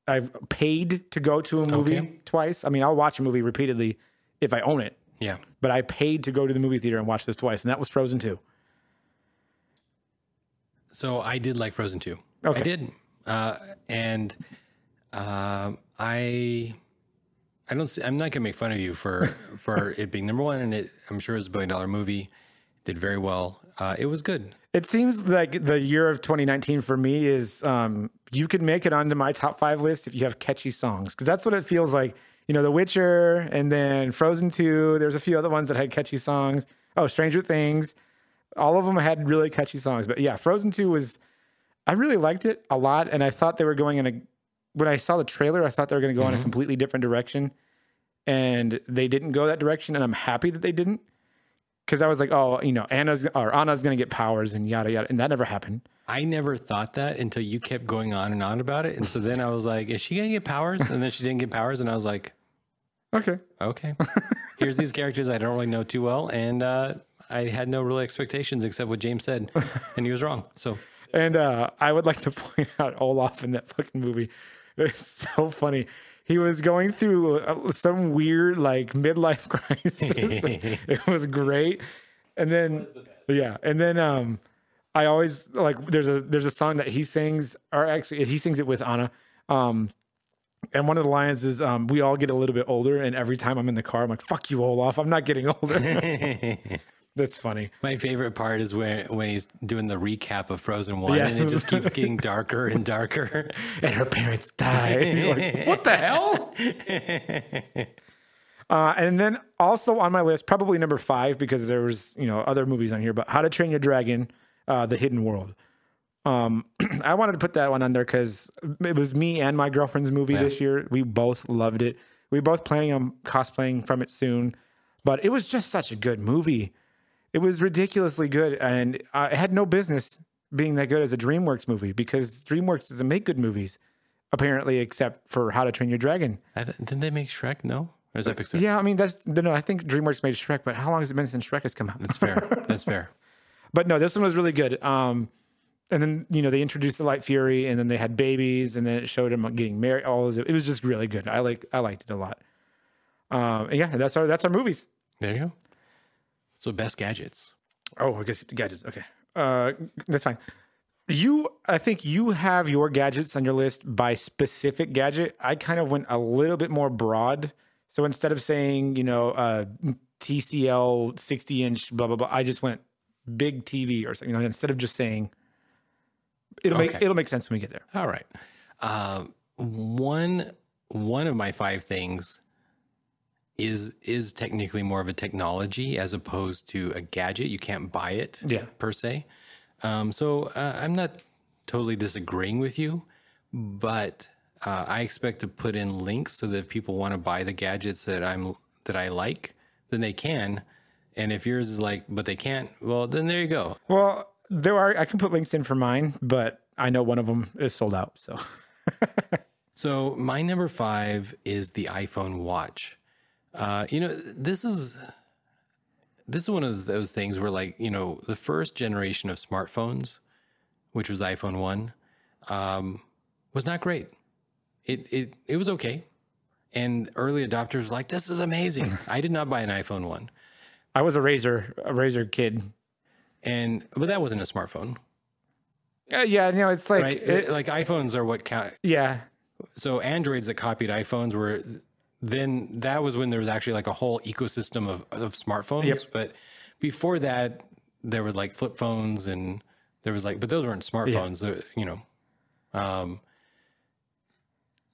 I've paid to go to a movie Okay. twice. I mean, I'll watch a movie repeatedly if I own it, Yeah. but I paid to go to the movie theater and watch this twice, and that was Frozen Two. So I did like Frozen 2. Okay. I did. Uh, and um I I don't see, I'm not gonna make fun of you for for it being number one and it I'm sure it was a billion dollar movie. Did very well. Uh, it was good. It seems like the year of 2019 for me is um, you could make it onto my top five list if you have catchy songs because that's what it feels like. You know, The Witcher and then Frozen 2. There's a few other ones that had catchy songs. Oh, Stranger Things. All of them had really catchy songs. But yeah, Frozen 2 was, I really liked it a lot. And I thought they were going in a, when I saw the trailer, I thought they were going to go in a completely different direction. And they didn't go that direction. And I'm happy that they didn't because I was like, oh, you know, Anna's or Anna's gonna get powers and yada yada, and that never happened. I never thought that until you kept going on and on about it. And so then I was like, is she gonna get powers? And then she didn't get powers, and I was like, Okay, okay. Here's these characters I don't really know too well, and uh, I had no real expectations except what James said, and he was wrong. So and uh, I would like to point out Olaf in that fucking movie. It's so funny. He was going through uh, some weird like midlife crisis. it was great, and then yeah, and then um, I always like there's a there's a song that he sings, or actually he sings it with Anna. Um, and one of the lines is, um, "We all get a little bit older, and every time I'm in the car, I'm like, fuck you, Olaf. I'm not getting older.'" That's funny. my favorite part is when when he's doing the recap of Frozen One, and it just keeps getting darker and darker. and her parents. You're like, what the hell? Uh, and then also on my list, probably number five, because there was you know other movies on here, but How to Train Your Dragon, uh, The Hidden World. Um, I wanted to put that one on there because it was me and my girlfriend's movie this year. We both loved it. We were both planning on cosplaying from it soon, but it was just such a good movie. It was ridiculously good, and uh, it had no business being that good as a DreamWorks movie because DreamWorks doesn't make good movies, apparently, except for How to Train Your Dragon. I th- didn't they make Shrek? No, or is that Pixar? Yeah, I mean that's no. I think DreamWorks made Shrek, but how long has it been since Shrek has come out? That's fair. That's fair. But no, this one was really good. Um, and then you know they introduced the Light Fury, and then they had babies, and then it showed them getting married. All of it, it was just really good. I like I liked it a lot. Um, yeah, that's our that's our movies. There you go. So best gadgets. Oh, I guess gadgets. Okay, uh, that's fine. You, I think you have your gadgets on your list by specific gadget. I kind of went a little bit more broad. So instead of saying, you know, uh, TCL 60 inch, blah, blah, blah, I just went big TV or something. You know, instead of just saying it'll make it'll make sense when we get there. All right. Uh, one one of my five things is is technically more of a technology as opposed to a gadget. You can't buy it Yeah. per se. Um, so uh, I'm not totally disagreeing with you, but uh, I expect to put in links so that if people want to buy the gadgets that I'm that I like, then they can. And if yours is like, but they can't, well, then there you go. Well, there are I can put links in for mine, but I know one of them is sold out. So So my number five is the iPhone Watch. Uh, you know, this is this is one of those things where, like, you know, the first generation of smartphones, which was iPhone one, um, was not great. It it it was okay, and early adopters were like, "This is amazing." I did not buy an iPhone one, I was a Razr a Razr kid. and but that wasn't a smartphone, Uh, yeah, you know, it's like right? it- like iPhones are what count. yeah, so androids that copied iphones were then that was when there was actually like a whole ecosystem of, of smartphones. Yep. but before that there was like flip phones and there was like but those weren't smartphones. Uh, you know um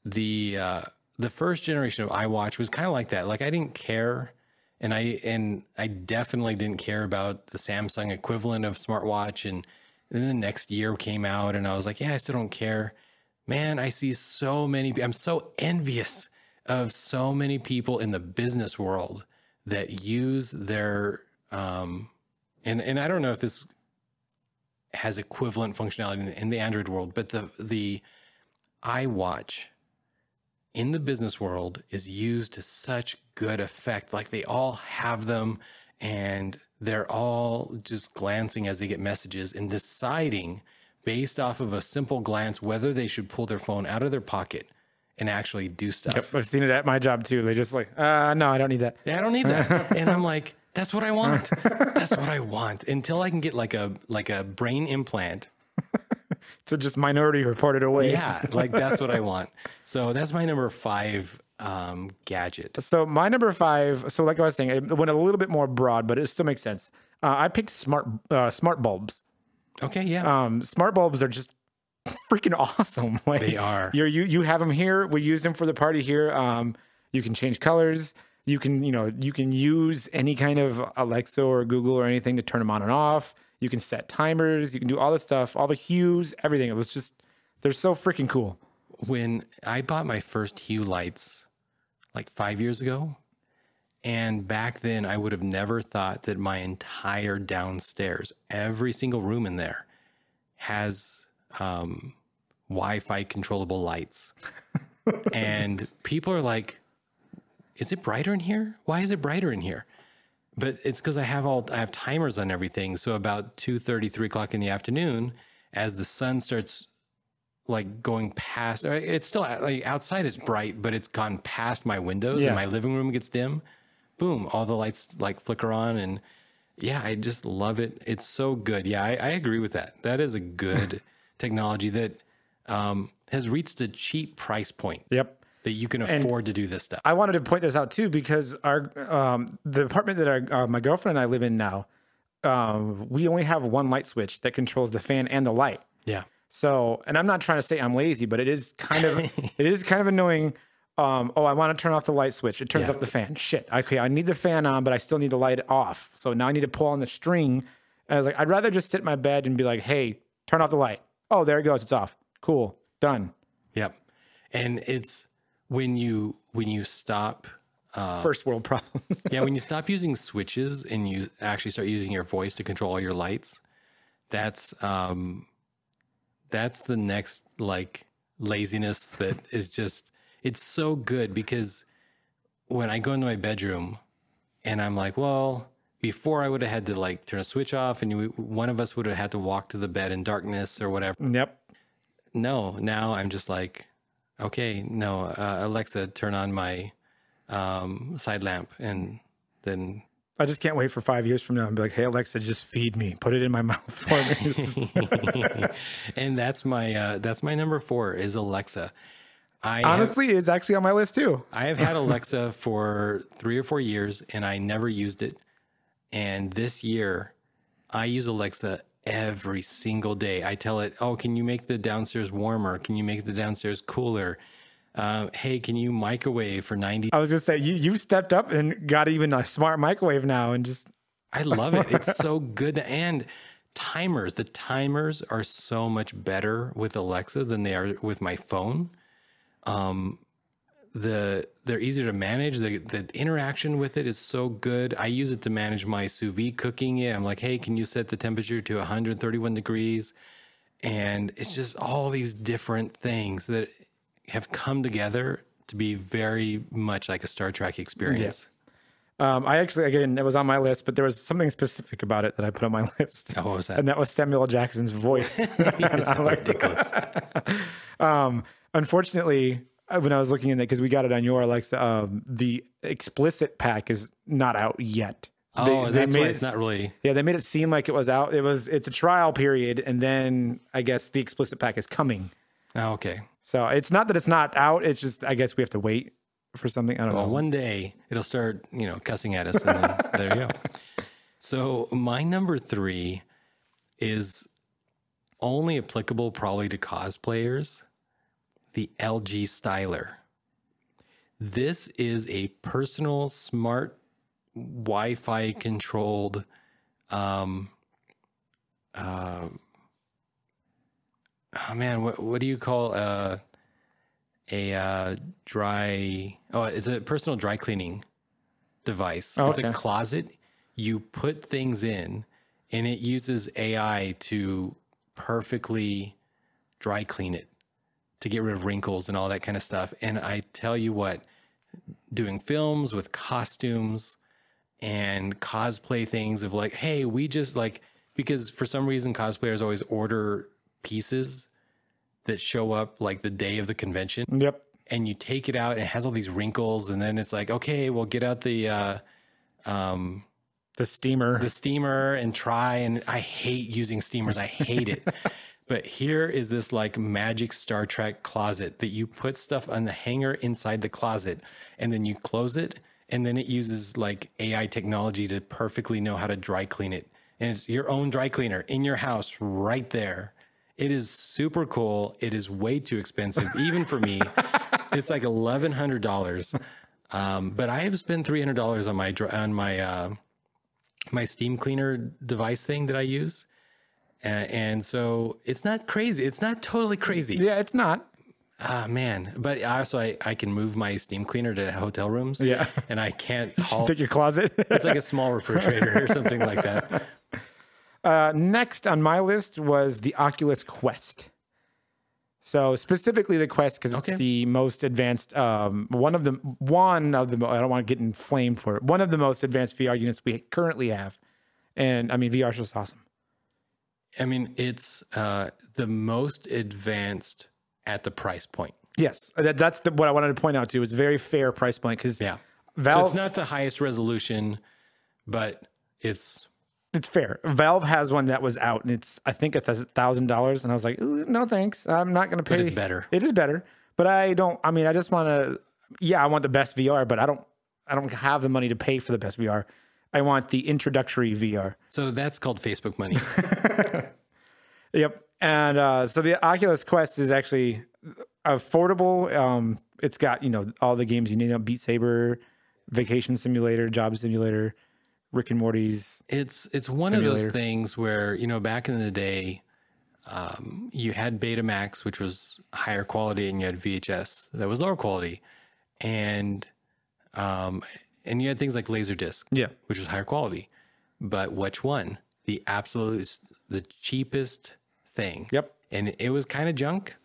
the uh the first generation of iwatch was kind of like that. Like i didn't care and i and i definitely didn't care about the samsung equivalent of smartwatch. And then the next year came out and i was like yeah i still don't care. Man, I see so many. I'm so envious of so many people in the business world that use their um, and and I don't know if this has equivalent functionality in, in the Android world, but the the iWatch in the business world is used to such good effect. Like they all have them and they're all just glancing as they get messages and deciding based off of a simple glance whether they should pull their phone out of their pocket and actually do stuff. Yep, I've seen it at my job too. They just like, uh, no, I don't need that. Yeah, I don't need that. and I'm like, that's what I want. That's what I want. Until I can get like a like a brain implant. So just minority reported away. Yeah, like that's what I want. So that's my number five um, gadget. So my number five. So like I was saying, it went a little bit more broad, but it still makes sense. Uh, I picked smart uh, smart bulbs. Okay, yeah. Um, smart bulbs are just freaking awesome. Like They are. You're, you you have them here. We use them for the party here. Um, you can change colors. You can you know you can use any kind of Alexa or Google or anything to turn them on and off. You can set timers. You can do all this stuff, all the hues, everything. It was just they're so freaking cool. when I bought my first Hue lights like five years ago, and back then I would have never thought that my entire downstairs, every single room in there, has um, Wi-Fi controllable lights, and people are like, "Is it brighter in here? Why is it brighter in here?" But it's because I have all I have timers on everything. So about two thirty, three o'clock in the afternoon, as the sun starts like going past or it's still like outside it's bright but it's gone past my windows Yeah. and my living room gets dim boom all the lights like flicker on and yeah i just love it it's so good yeah i, I agree with that that is a good technology that um, has reached a cheap price point Yep. that you can afford to do this stuff I wanted to point this out too because our um, the apartment that our, uh, my girlfriend and I live in now, um, we only have one light switch that controls the fan and the light. yeah So, and I'm not trying to say I'm lazy, but it is kind of it is kind of annoying. Um, oh, I want to turn off the light switch. It turns Yeah. off the fan. Shit. Okay, I need the fan on, but I still need the light off. So now I need to pull on the string. And I was like, I'd rather just sit in my bed and be like, hey, turn off the light. Oh, there it goes. It's off. Cool. Done. yep and it's when you when you stop First world problem. yeah, when you stop using switches and you actually start using your voice to control all your lights, that's um that's the next like laziness that is just it's so good because when I go into my bedroom and I'm like, well, before I would have had to like turn a switch off and you, one of us would have had to walk to the bed in darkness or whatever. yep. No, now I'm just like, okay, no, uh, Alexa, turn on my um, side lamp, and then I just can't wait for five years from now and be like, hey, Alexa, just feed me. Put it in my mouth for me. and that's my uh, that's my number four is Alexa. I have, Honestly, it's actually on my list too. I have had Alexa for three or four years, and I never used it. And this year, I use Alexa every single day. I tell it, oh, can you make the downstairs warmer? Can you make the downstairs cooler? Uh, hey, can you microwave for 90? I was gonna say you you've stepped up and got even a smart microwave now, and just I love it. It's so good. And timers, the timers are so much better with Alexa than they are with my phone. Um, the they're easier to manage. The the interaction with it is so good. I use it to manage my sous vide cooking. It. I'm like, hey, can you set the temperature to 131 degrees? And it's just all these different things that have come together to be very much like a Star Trek experience. um, I actually again it was on my list, but there was something specific about it that I put on my list, Oh, what was that? and that was Samuel L. Jackson's voice. You're so ridiculous. um, unfortunately, when I was looking in there because we got it on your Alexa, um, the explicit pack is not out yet. They- Oh, they that's made why it it's not really. Yeah, they made it seem like it was out. It was. It's a trial period, and then I guess the explicit pack is coming. Oh, okay. So it's not that it's not out. It's just I guess we have to wait for something. I don't Well, know. one day it'll start, you know, cussing at us, and then there you go. So my number three is only applicable probably to cosplayers. The LG Styler. This is a personal smart Wi-Fi controlled um uh oh man what what do you call uh a uh dry oh it's a personal dry cleaning device. Oh, It's a closet. You put things in and it uses AI to perfectly dry clean it to get rid of wrinkles and all that kind of stuff. And I tell you what, doing films with costumes and cosplay things of like, hey, we just like because for some reason cosplayers always order pieces that show up like the day of the convention Yep. and you take it out and it has all these wrinkles and then it's like, okay, well get out the uh um The steamer. the steamer and try and I hate using steamers. I hate it. but here is this like magic Star Trek closet that you put stuff on the hanger inside the closet and then you close it and then it uses like AI technology to perfectly know how to dry clean it. And it's your own dry cleaner in your house right there. It is super cool. It is way too expensive, even for me. it's like eleven hundred dollars. Um, but I have spent three hundred dollars on my on my uh, my steam cleaner device thing that I use. Uh, and so it's not crazy. It's not totally crazy. yeah, it's not. Ah, man. But also, I, I can move my steam cleaner to hotel rooms. Yeah. And I can't haul. Take your closet. It's like a small refrigerator or something like that. Uh, next on my list was the Oculus Quest. So specifically the Quest because it's the most advanced, um, one of the one of the I don't want to get inflamed for it. One of the most advanced VR units we currently have, and I mean VR is just awesome. I mean, it's uh, the most advanced at the price point. Yes, that, that's the, what I wanted to point out too. It's a very fair price point because Yeah. Valve So it's not the highest resolution, but it's it's fair. Valve has one that was out, and it's I think a thousand dollars, and I was like, no thanks, I'm not going to pay. it's better. It is better, but I don't. I mean, I just want to. Yeah, I want the best VR, but I don't. I don't have the money to pay for the best VR. I want the introductory VR. so that's called Facebook money. Yep. And uh, so the Oculus Quest is actually affordable. Um, it's got you know all the games you need. You know, Beat Saber, Vacation Simulator, Job Simulator, Rick and Morty's. It's it's one of those things where you know back in the day, um, you had Betamax, which was higher quality, and you had VHS that was lower quality, and um, and you had things like Laserdisc, Yeah. which was higher quality. But which one? The absolute, the cheapest thing. Yep. And it was kind of junk,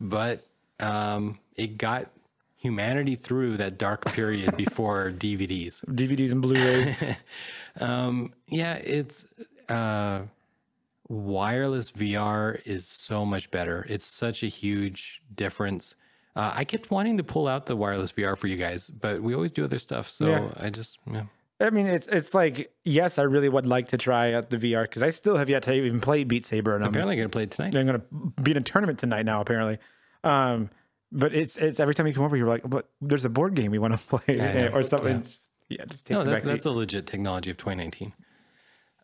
but um, it got humanity through that dark period before DVDs. DVDs and Blu-rays. Um, yeah, it's uh, wireless VR is so much better. It's such a huge difference. Uh, I kept wanting to pull out the wireless VR for you guys, but we always do other stuff. So Yeah. I just, yeah. I mean, it's it's like yes, I really would like to try out the VR because I still have yet to even play Beat Saber, and I'm, apparently going to play it tonight. I'm going to be in a tournament tonight now. Apparently, um, but it's it's every time you come over, you're like, but there's a board game we want to play know. or something. Yeah. Just, yeah, just takes No, that, back. that's a legit technology of 2019.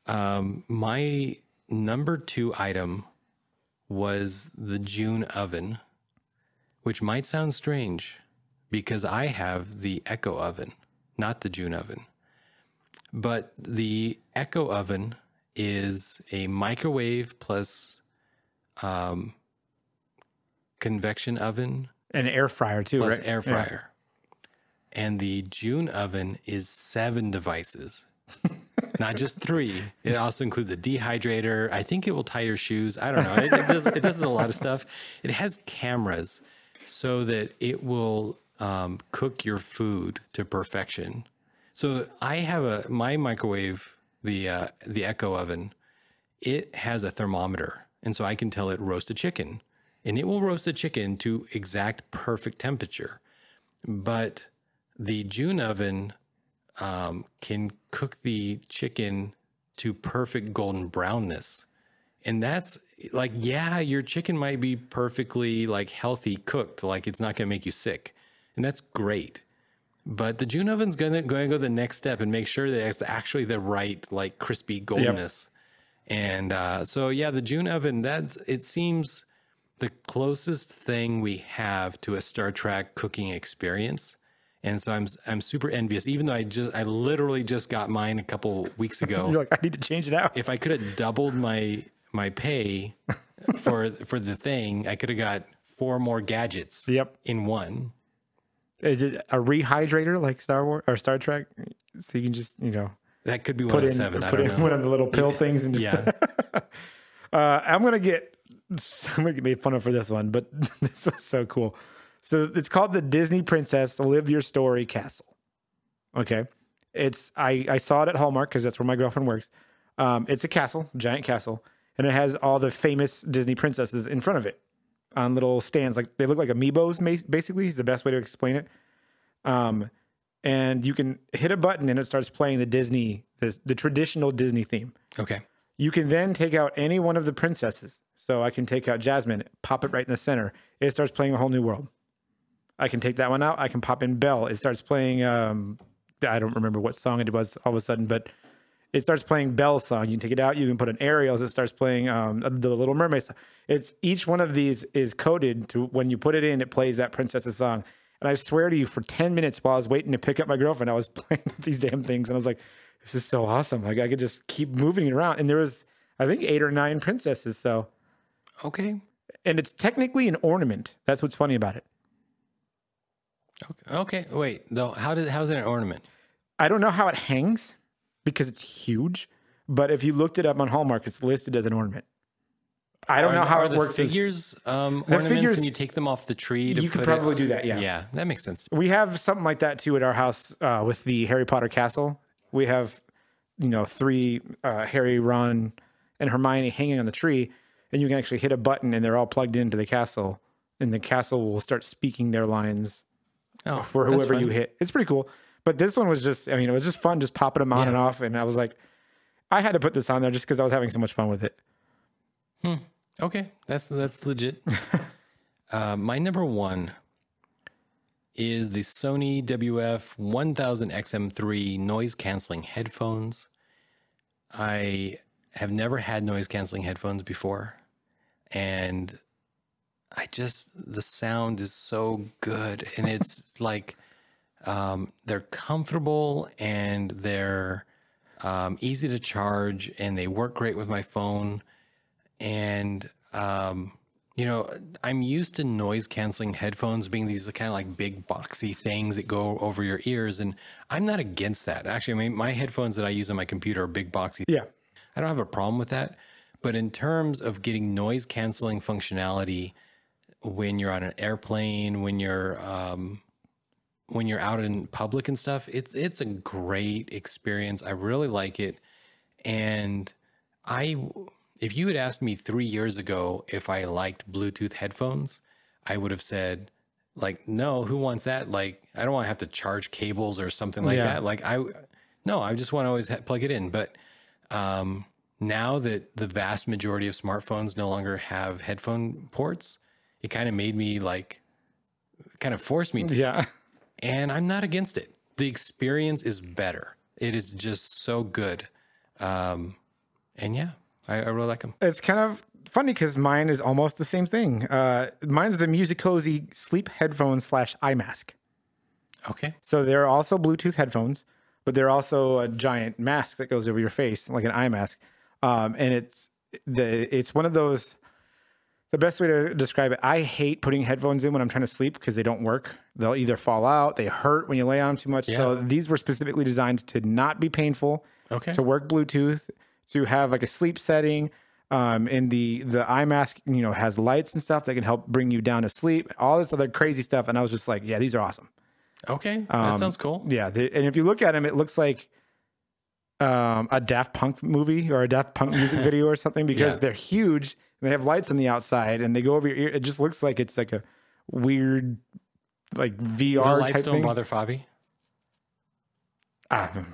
Um, my number two item was the June oven, which might sound strange because I have the Echo oven, not the June oven. But the Echo oven is a microwave plus um, convection oven An air fryer too, plus right? air Yeah. fryer. And the June oven is seven devices, not just three. It also includes a dehydrator. I think it will tie your shoes. I don't know. It, it does. It does a lot of stuff. It has cameras so that it will um, cook your food to perfection. So I have a my microwave, the uh, the Echo oven. It has a thermometer, and so I can tell it roast a chicken, and it will roast a chicken to exact perfect temperature. But the June oven um, can cook the chicken to perfect golden brownness. And that's like, yeah, your chicken might be perfectly like healthy cooked, like it's not going to make you sick. And that's great. But the June oven's gonna going to go the next step and make sure that it's actually the right like crispy goldenness. And uh, so yeah, the June oven that's it seems the closest thing we have to a Star Trek cooking experience. And so I'm I'm super envious, even though I just I literally just got mine a couple weeks ago You're like, I need to change it out. if I could have doubled my my pay for for the thing, I could have got four more gadgets Yep. in one. Is it a rehydrator like Star Wars or Star Trek? So you can just you know That could be put one of in seven. I put in know. one of the little pill things and just. Yeah. Uh, I'm gonna get I'm gonna get made fun of for this one, but this was so cool. So it's called the Disney Princess Live Your Story Castle. Okay, it's I I saw it at Hallmark because that's where my girlfriend works. Um, it's a castle, giant castle, and it has all the famous Disney princesses in front of it on little stands. Like they look like amiibos, basically. Is the best way to explain it. Um, and you can hit a button and it starts playing the Disney, the, the traditional Disney theme. Okay. You can then take out any one of the princesses. So I can take out Jasmine, pop it right in the center. It starts playing a whole new world. I can take that one out. I can pop in Belle. It starts playing. Um, I don't remember what song it was all of a sudden, but it starts playing Belle's song. You can take it out. You can put an Ariel's. It starts playing um, the Little Mermaid song. It's each one of these is coded to when you put it in, it plays that princess's song. And I swear to you, for ten minutes while I was waiting to pick up my girlfriend, I was playing with these damn things, and I was like, "This is so awesome! Like I could just keep moving it around." And there was, I think, eight or nine princesses. So, Okay. and it's technically an ornament. That's what's funny about it. Okay. Okay. Wait. Though, how did how's it an ornament? I don't know how it hangs because it's huge, but if you looked it up on Hallmark, it's listed as an ornament. I don't Are know how it works. as- Figures, um, The ornaments, figures- and you take them off the tree. To You could probably it, do that, yeah. Yeah, that makes sense. we have something like that too at our house uh, with the Harry Potter castle. We have, you know, three uh, Harry, Ron, and Hermione hanging on the tree, and you can actually hit a button, and they're all plugged into the castle, and the castle will start speaking their lines Oh, for whoever you hit. It's pretty cool. But this one was just, I mean, it was just fun, just popping them on Yeah. and off, and I was like, I had to put this on there just because I was having so much fun with it. Okay, that's that's legit. uh, my number one is the Sony WF 1000 XM3 noise canceling headphones. I have never had noise canceling headphones before, and I just the sound is so good, and it's like um, they're comfortable and they're um, easy to charge, and they work great with my phone. And um, you know i'm used to noise canceling headphones being these kind of like big boxy things that go over your ears. And i'm not against that. Actually i mean my headphones that i use on my computer are big boxy. Yeah. i don't have a problem with that. But in terms of getting noise canceling functionality when you're on an airplane when you're um, when you're out in public and stuff it's it's a great experience i really like it and I, if you had asked me three years ago if I liked Bluetooth headphones, I would have said, like, no, who wants that? Like, I don't want to have to charge cables or something like Yeah. that. Like, I, no, I just want to always plug it in. But um, now that the vast majority of smartphones no longer have headphone ports, it kind of made me like, kind of forced me to Yeah. And I'm not against it. The experience is better. It is just so good. Um, and yeah, I, I really like them. It's kind of funny because mine is almost the same thing. Uh, mine's the Musicozy sleep headphones slash eye mask. Okay. So they're also Bluetooth headphones, but they're also a giant mask that goes over your face, like an eye mask. Um, and it's the it's one of those. The best way to describe it, I hate putting headphones in when I'm trying to sleep because they don't work. They'll either fall out, they hurt when you lay on them too much. So these were specifically designed to not be painful, Okay. to work Bluetooth, to have like a sleep setting. Um, and the the eye mask, you know, has lights and stuff that can help bring you down to sleep. All this other crazy stuff, and I was just like, yeah, these are awesome. Okay. Um, that sounds cool. Yeah, and if you look at them, it looks like um, a Daft Punk movie or a Daft Punk music video or something because Yeah. they're huge. They have lights on the outside, and they go over your ear. It just looks like it's like a weird, like The VR lights type don't thing. bother Fabi. Ah,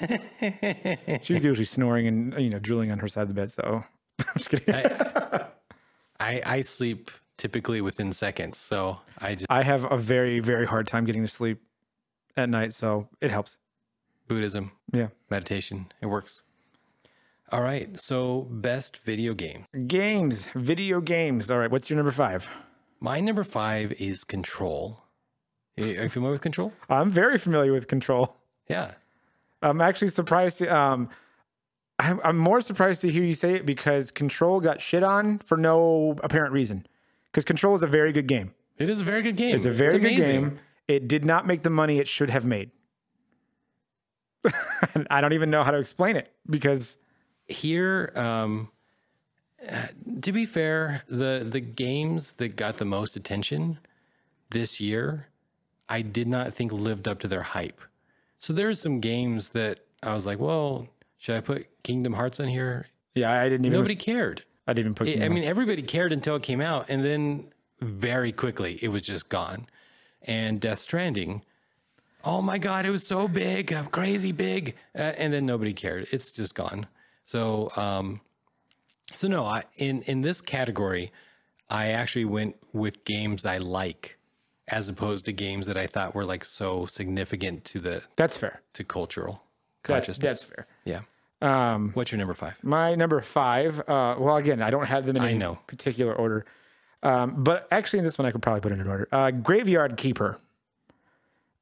she's usually snoring and you know drooling on her side of the bed. So I'm just kidding. I, I I sleep typically within seconds, so I just I have a very very hard time getting to sleep at night, so it helps. Buddhism, Yeah. meditation, it works. All right. So best video game. Games, video games. All right, what's your number five? My number five is Control. Are you familiar with Control? I'm very familiar with Control. Yeah. I'm actually surprised to um I'm, I'm more surprised to hear you say it because Control got shit on for no apparent reason. Because Control is a very good game. It is a very good game. It's a very good amazing. game. It did not make the money it should have made. I don't even know how to explain it because Here, um, uh, to be fair, the the games that got the most attention this year, I did not think lived up to their hype. So there's some games that I was like, well, should I put Kingdom Hearts in here? yeah, I didn't even Nobody cared. I didn't even put I mean, everybody cared until it came out, and then very quickly it was just gone. And Death Stranding, oh my God, it was so big, uh, crazy big, uh, and then nobody cared. It's just gone. So, um, so no, I in in this category, I actually went with games I like, as opposed to games that I thought were like so significant to the That's fair. to cultural That- consciousness. that's fair. yeah. Um What's your number five? My number five. Uh, well, again, I don't have them in I any know. particular order, um, but actually, in this one, I could probably put it in order. Uh, Graveyard Keeper.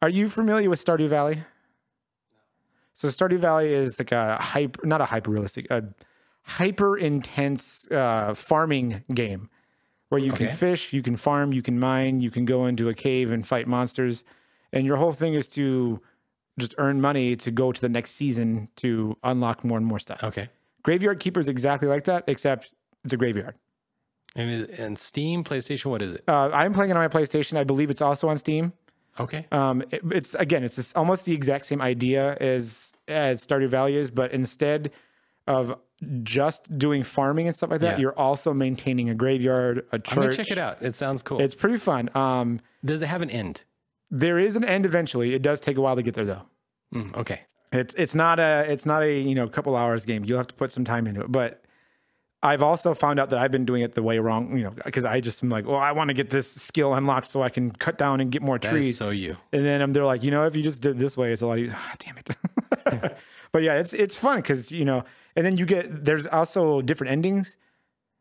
Are you familiar with Stardew Valley? So Stardew Valley is like a hyper, not a hyper realistic, a hyper intense uh, farming game where you can fish, you can farm, you can mine, you can go into a cave and fight monsters, and your whole thing is to just earn money to go to the next season to unlock more and more stuff. Okay. Graveyard Keeper is exactly like that, except it's a graveyard. And, and Steam, PlayStation, what is it? Uh, I'm playing it on my PlayStation. I believe it's also on Steam. Okay. Um, it- it's again, it's this, almost the exact same idea as as Stardew Valley is, but instead of just doing farming and stuff like that, Yeah. you're also maintaining a graveyard, a church. I'm gonna check it out. It sounds cool. It's pretty fun. Um, Does it have an end? there is an end eventually. It does take a while to get there though. Mm, okay. It's it's not a it's not a you know couple hours game. You'll have to put some time into it. But I've also found out that I've been doing it the way wrong. You know, because I just am like, well, I want to get this skill unlocked so I can cut down and get more That trees. so you. and then they're like, you know, if you just did it this way, it's a lot easier. Ah, damn it. but yeah, it's it's fun because you know, and then you get there's also different endings.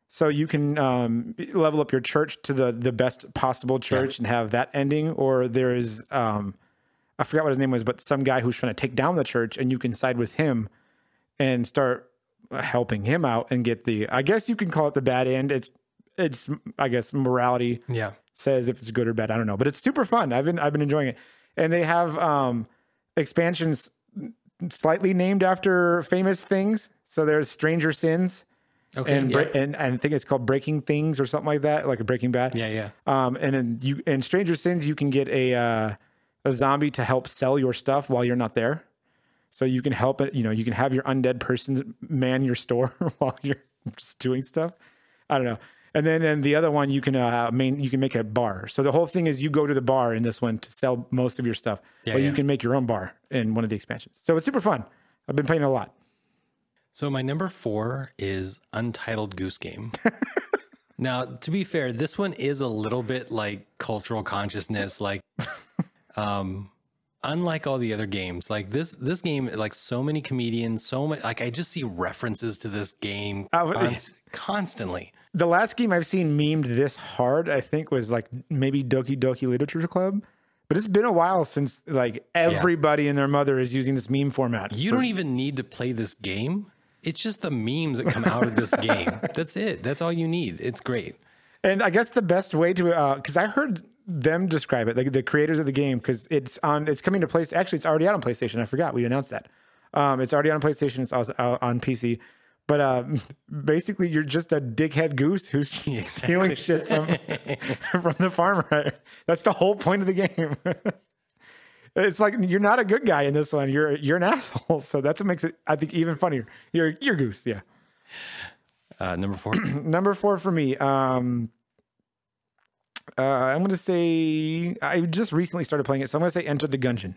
So you can um, level up your church to the the best possible church and have that ending, or there is um, I forgot what his name was, but some guy who's trying to take down the church, and you can side with him and start helping him out and get the. I guess you can call it the bad end. It's it's I guess morality Yeah. says if it's good or bad. I don't know, but it's super fun. I've been I've been enjoying it, and they have um, expansions slightly named after famous things. So there's Stranger Sins, Okay. and yeah. And and I think it's called Breaking Things or something like that, like a Breaking Bad. yeah. Yeah. Um, and then you in Stranger Sins you can get a uh, a zombie to help sell your stuff while you're not there. So you can help it. You know, you can have your undead person man your store while you're just doing stuff. I don't know. And then and the other one, you can uh, main you can make a bar. So the whole thing is you go to the bar in this one to sell most of your stuff, Yeah, but you can make your own bar in one of the expansions. So it's super fun. I've been playing a lot. So my number four is Untitled Goose Game. now, to be fair, this one is a little bit like cultural consciousness. Like, um, unlike all the other games, like this this game, like so many comedians, so much like I just see references to this game const- constantly. The last game I've seen memed this hard, I think, was like maybe Doki Doki Literature Club. But it's been a while since like everybody and their mother is using this meme format. You don't even need to play this game. It's just the memes that come out of this game. That's it. That's all you need. It's great. And I guess the best way to, uh, because I heard them describe it, like the creators of the game, because it's on, it's coming to place. Actually, it's already out on PlayStation. I forgot we announced that. Um, it's already on PlayStation. It's also on PC. But uh, basically, you're just a dickhead goose who's just stealing shit from from the farmer. That's the whole point of the game. it's like you're not a good guy in this one. You're you're an asshole. So that's what makes it, I think, even funnier. You're you're goose. Yeah. Uh, number four. Number four for me. Um, uh, I'm going to say I just recently started playing it, so I'm going to say Enter the Gungeon.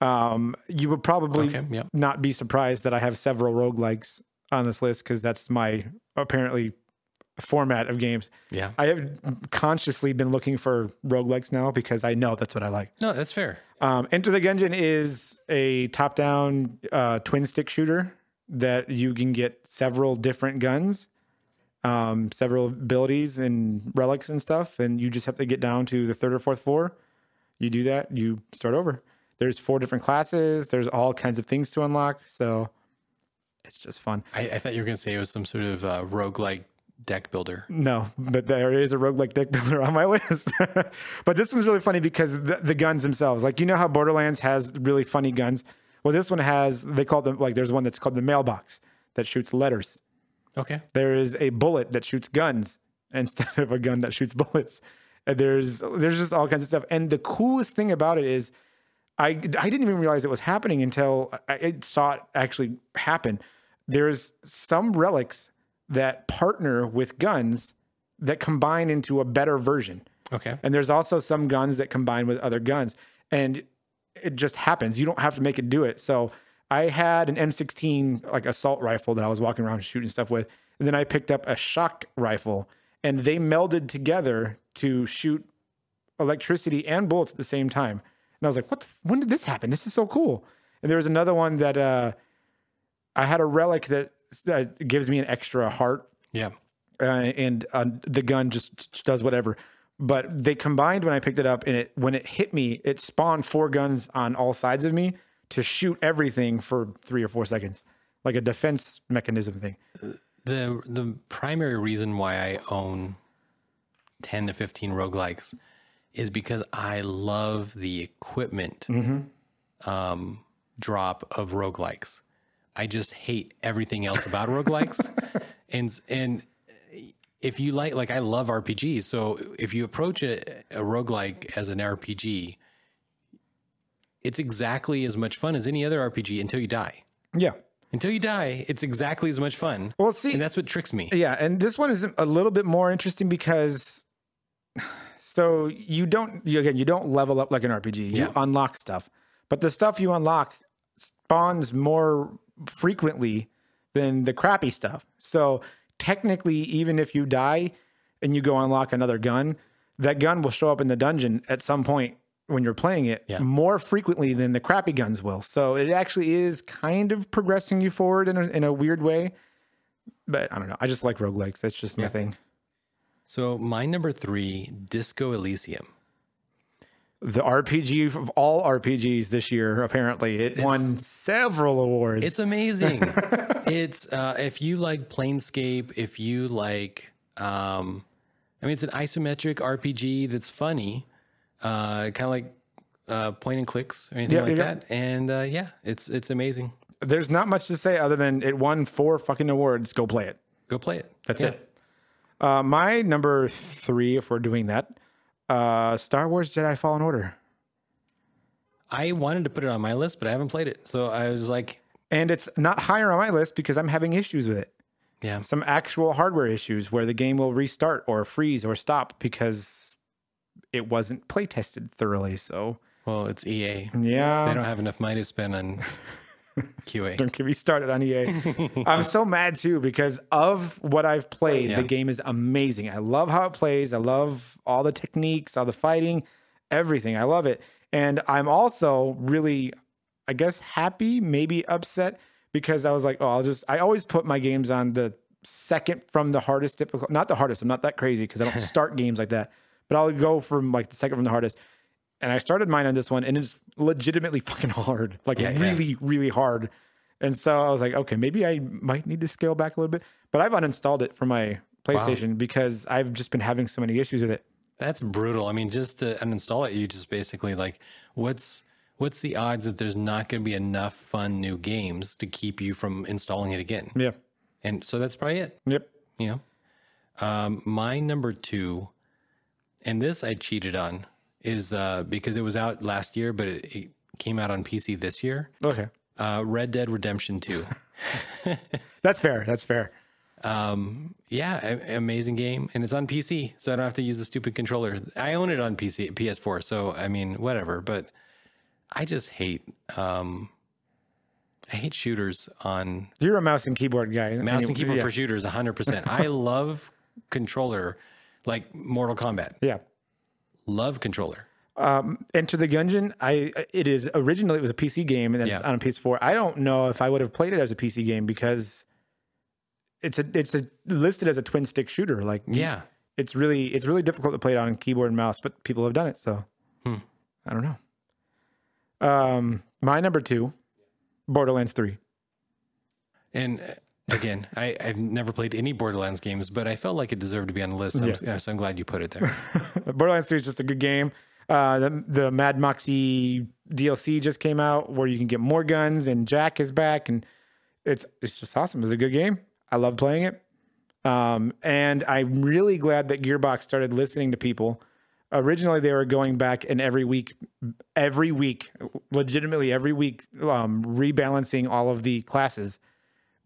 Um, you would probably Okay, yeah. not be surprised that I have several roguelikes on this list because that's my apparently format of games. yeah. I have consciously been looking for roguelikes now because I know that's what I like. No, that's fair. Um, Enter the Gungeon is a top-down uh, twin stick shooter that you can get several different guns, um, several abilities and relics and stuff, and you just have to get down to the third or fourth floor. You do that, you start over. There's four different classes. There's all kinds of things to unlock, so it's just fun. I, I thought you were going to say it was some sort of uh, roguelike deck builder. No, but there is a roguelike deck builder on my list. but this one's really funny because the, the guns themselves, like you know how Borderlands has really funny guns. Well, this one has they call them like there's one that's called the mailbox that shoots letters. Okay. There is a bullet that shoots guns instead of a gun that shoots bullets. And there's there's just all kinds of stuff. And the coolest thing about it is I I didn't even realize it was happening until I, I saw it actually happen. There's some relics that partner with guns that combine into a better version. Okay. And there's also some guns that combine with other guns. And it just happens. You don't have to make it do it. So I had an M16 like assault rifle that I was walking around shooting stuff with. And then I picked up a shock rifle and they melded together to shoot electricity and bullets at the same time. And I was like, what the, when did this happen? This is so cool. And there was another one that uh, I had a relic that, that gives me an extra heart Yeah. uh, and uh, the gun just does whatever. But they combined when I picked it up, and it when it hit me, it spawned four guns on all sides of me to shoot everything for three or four seconds, like a defense mechanism thing. The the primary reason why I own 10 to 15 roguelikes is because I love the equipment um, drop of roguelikes. I just hate everything else about roguelikes. and and if you like like I love RPGs, so if you approach a, a roguelike as an RPG, it's exactly as much fun as any other RPG until you die. Yeah. Until you die, it's exactly as much fun. Well, see, And that's what tricks me. Yeah, and this one is a little bit more interesting because so you don't you, again you don't level up like an RPG. You Yeah. unlock stuff, but the stuff you unlock spawns more frequently than the crappy stuff. So technically, even if you die and you go unlock another gun, that gun will show up in the dungeon at some point when you're playing it Yeah. more frequently than the crappy guns will. So it actually is kind of progressing you forward in a, in a weird way but I don't know. I just like roguelikes. That's just my thing. So my number three, Disco Elysium. The RPG of all RPGs this year, apparently, it won several awards. It's amazing. it's uh, if you like Planescape, if you like, um, I mean, it's an isometric RPG that's funny, uh, kind of like uh, point and clicks or anything Yep, like that. And uh, yeah, it's it's amazing. There's not much to say other than it won four fucking awards. Go play it. Go play it. That's Yeah. it. Uh, my number three, if we're doing that, uh, Star Wars Jedi Fallen Order. I wanted to put it on my list, but I haven't played it. So I was like, And it's not higher on my list because I'm having issues with it. yeah, Some actual hardware issues where the game will restart or freeze or stop because it wasn't play tested thoroughly. So, well, it's EA. yeah. They don't have enough money to spend on QA. Don't get me started on EA. I'm so mad too because of what I've played. Yeah. The game is amazing. I love how it plays. I love all the techniques, all the fighting, everything. I love it. And I'm also really, I guess, happy, maybe upset because I was like, oh, I'll just, I always put my games on the second from the hardest difficult, not the hardest. I'm not that crazy because I don't start games like that, but I'll go from like the second from the hardest. And I started mine on this one and it's legitimately fucking hard, like Yeah, yeah. really, really hard. And so I was like, okay, maybe I might need to scale back a little bit, but I've uninstalled it from my PlayStation because I've just been having so many issues with it. That's brutal. I mean, just to uninstall it, you just basically like, what's what's the odds that there's not going to be enough fun new games to keep you from installing it again? Yeah. And so that's probably it. Yep. You know, um, my number two, and this I cheated on, is uh, because it was out last year, but it, it came out on PC this year. Okay. Uh, Red Dead Redemption Two. That's fair. That's fair. Um, yeah, a- amazing game, and it's on PC, so I don't have to use the stupid controller. I own it on PC, PS4, so I mean, whatever. But I just hate, um, I hate shooters on You're a mouse and keyboard guy. mouse and keyboard yeah. for shooters, hundred percent. I love controller, like Mortal Kombat. Yeah. Love controller. Um, Enter the Gungeon. I it is originally it was a PC game and it's Yeah. on a PS4. I don't know if I would have played it as a PC game because it's a it's a listed as a twin stick shooter. Like Yeah, it's really it's really difficult to play it on keyboard and mouse, but people have done it. So Hmm. I don't know. Um, my number two, Borderlands Three. and again, I, I've never played any Borderlands games, but I felt like it deserved to be on the list. So, I'm, so I'm glad you put it there. Borderlands 3 is just a good game. Uh, the, the Mad Moxxi DLC just came out where you can get more guns and Jack is back and it's it's just awesome. It's a good game. I love playing it. Um, and I'm really glad that Gearbox started listening to people. Originally, they were going back and every week, every week, legitimately every week, um, rebalancing all of the classes.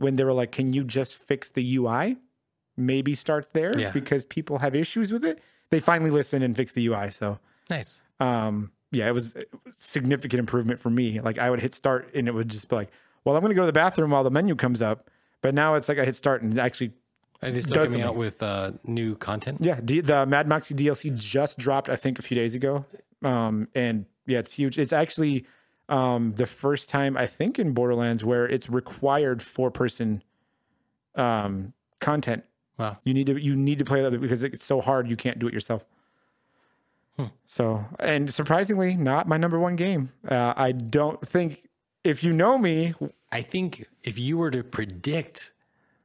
When they were like, "Can you just fix the UI? Maybe start there Yeah. because people have issues with it." They finally listened and fixed the UI. So, nice. um, yeah, it was significant improvement for me. Like I would hit start and it would just be like, "Well, I'm going to go to the bathroom while the menu comes up." But now it's like I hit start and actually Are they still coming out with uh, new content? Yeah, D- the Mad Moxxi DLC just dropped, I think, a few days ago. Um, and yeah, it's huge. It's actually um, the first time I think in Borderlands where it's required four person um, content. Wow. You need to you need to play that because it's so hard you can't do it yourself. So and surprisingly, not my number one game. Uh, I don't think if you know me, I think if you were to predict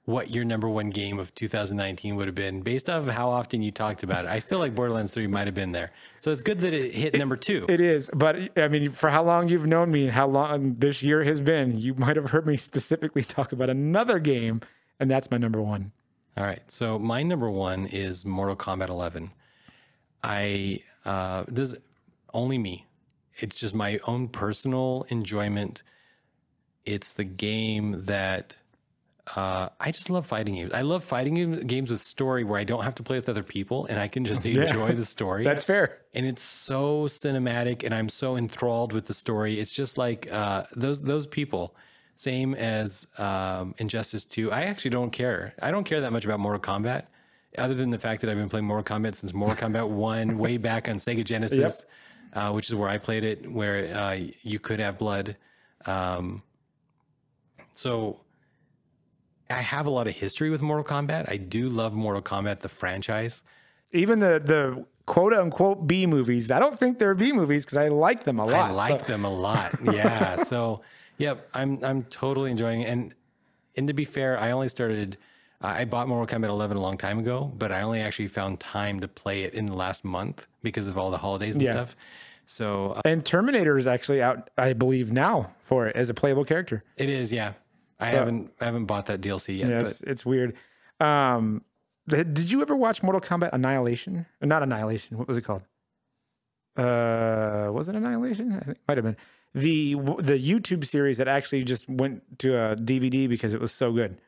what your number one game of 2019 would have been based off of how often you talked about it, I feel like Borderlands 3 might have been there. So it's good that it hit number two. It is, but I mean, for how long you've known me and how long this year has been, you might have heard me specifically talk about another game, and that's my number one. All right. So my number one is Mortal Kombat 11. I uh, this is only me. It's just my own personal enjoyment. It's the game that uh, I just love fighting games. I love fighting games with story where I don't have to play with other people and I can just enjoy the story. That's fair. and it's so cinematic and i'm so enthralled with the story it's just like uh, those those people same as um, injustice 2 i actually don't care i don't care that much about mortal kombat other than the fact that i've been playing mortal kombat since mortal kombat 1 way back on sega genesis uh, which is where i played it where uh, you could have blood um, so i have a lot of history with mortal kombat i do love mortal kombat the franchise Even the the quote unquote B movies, I don't think they're B movies because I like them a lot. I like So- them a lot. Yeah. so, yep, I'm I'm totally enjoying it. And and to be fair, I only started. Uh, I bought Mortal Kombat 11 a long time ago, but I only actually found time to play it in the last month because of all the holidays and Yeah. stuff. So uh, and Terminator is actually out, I believe, now for it as a playable character. it is, yeah. I haven't I haven't bought that DLC yet, Yeah, but it's, it's weird. Um, did you ever watch Mortal Kombat Annihilation? Uh, Not Annihilation. What was it called? Uh, was it Annihilation? I think it might have been the the YouTube series that actually just went to a DVD because it was so good.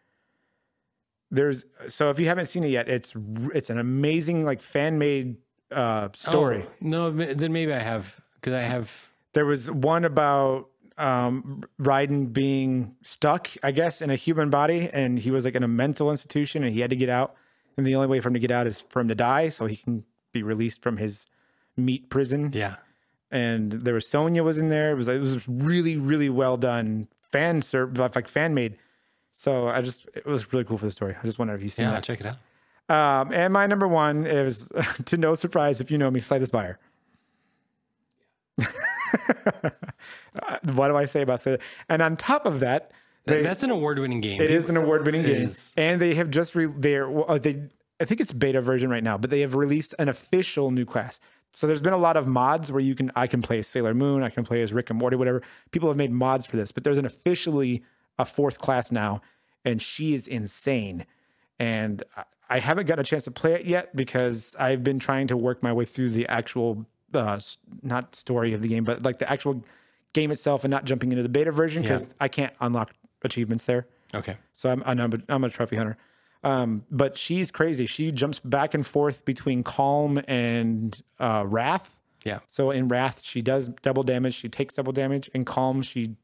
There's so if you haven't seen it yet, it's it's an amazing like fan made uh story. Oh, no, then maybe I have because I have. There was one about um Raiden being stuck, I guess, in a human body, and he was like in a mental institution, and he had to get out. And the only way for him to get out is for him to die, so he can be released from his meat prison. Yeah. and there was Sonya was in there. It was it was really really well done, fan served like fan made. So I just it was really cool for the story. I just wondered if you've seen Yeah, that. I'll check it out. Um, and my number one is, to no surprise, if you know me, Slay the Spire. what do I say about that? And on top of that, they, That's an award-winning game. it is an award-winning game, is. and they have just re- they're well, they I think it's beta version right now, but they have released an official new class. So there's been a lot of mods where you can I can play as Sailor Moon, I can play as Rick and Morty, whatever. People have made mods for this, but there's an officially a fourth class now, and she is insane. And I- I haven't got a chance to play it yet because I've been trying to work my way through the actual uh, not story of the game, but like the actual game itself, and not jumping into the beta version because I can't unlock achievements there. Okay. So I'm I'm a, I'm a trophy hunter. Um, but she's crazy. She jumps back and forth between calm and uh, wrath. Yeah. So in wrath, she does double damage. She takes double damage. In calm, she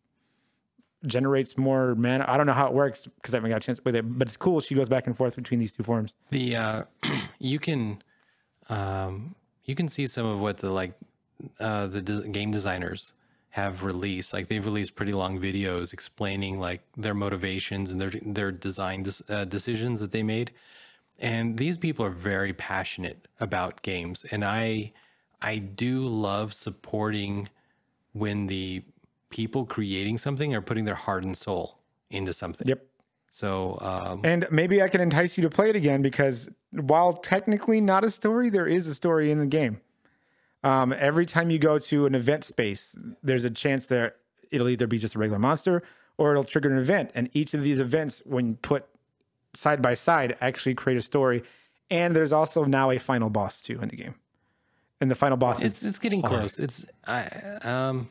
generates more mana. I don't know how it works because I haven't got a chance with it. But it's cool. She goes back and forth between these two forms. The uh, you can um, you can see some of what the like uh, the de- game designers have released. Like they've released pretty long videos explaining like their motivations and their their design dis- uh, decisions that they made. And these people are very passionate about games, and I I do love supporting when the people creating something are putting their heart and soul into something. Yep. So um, And maybe I can entice you to play it again because while technically not a story, there is a story in the game. Um, every time you go to an event space, there's a chance that it'll either be just a regular monster or it'll trigger an event. And each of these events, when put side by side, actually create a story. And there's also now a final boss too in the game. And the final boss it's is it's getting close. It's I um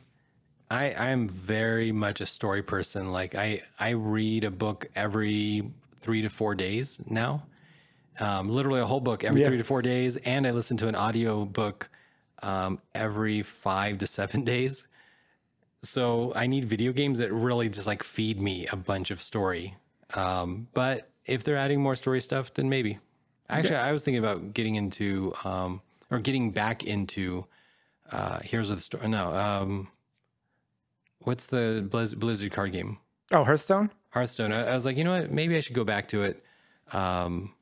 I I am very much a story person. Like I I read a book every three to four days now. Um, literally a whole book every Yeah. three to four days, and I listen to an audio book um, every five to seven days. So I need video games that really just like feed me a bunch of story. Um, but if they're adding more story stuff, then maybe. Actually, I was thinking about getting into um, or getting back into uh, Heroes of the Storm. No, um, what's the Blizz- Blizzard card game? oh Hearthstone. Hearthstone. I, I was like, you know what? Maybe I should go back to it. Um,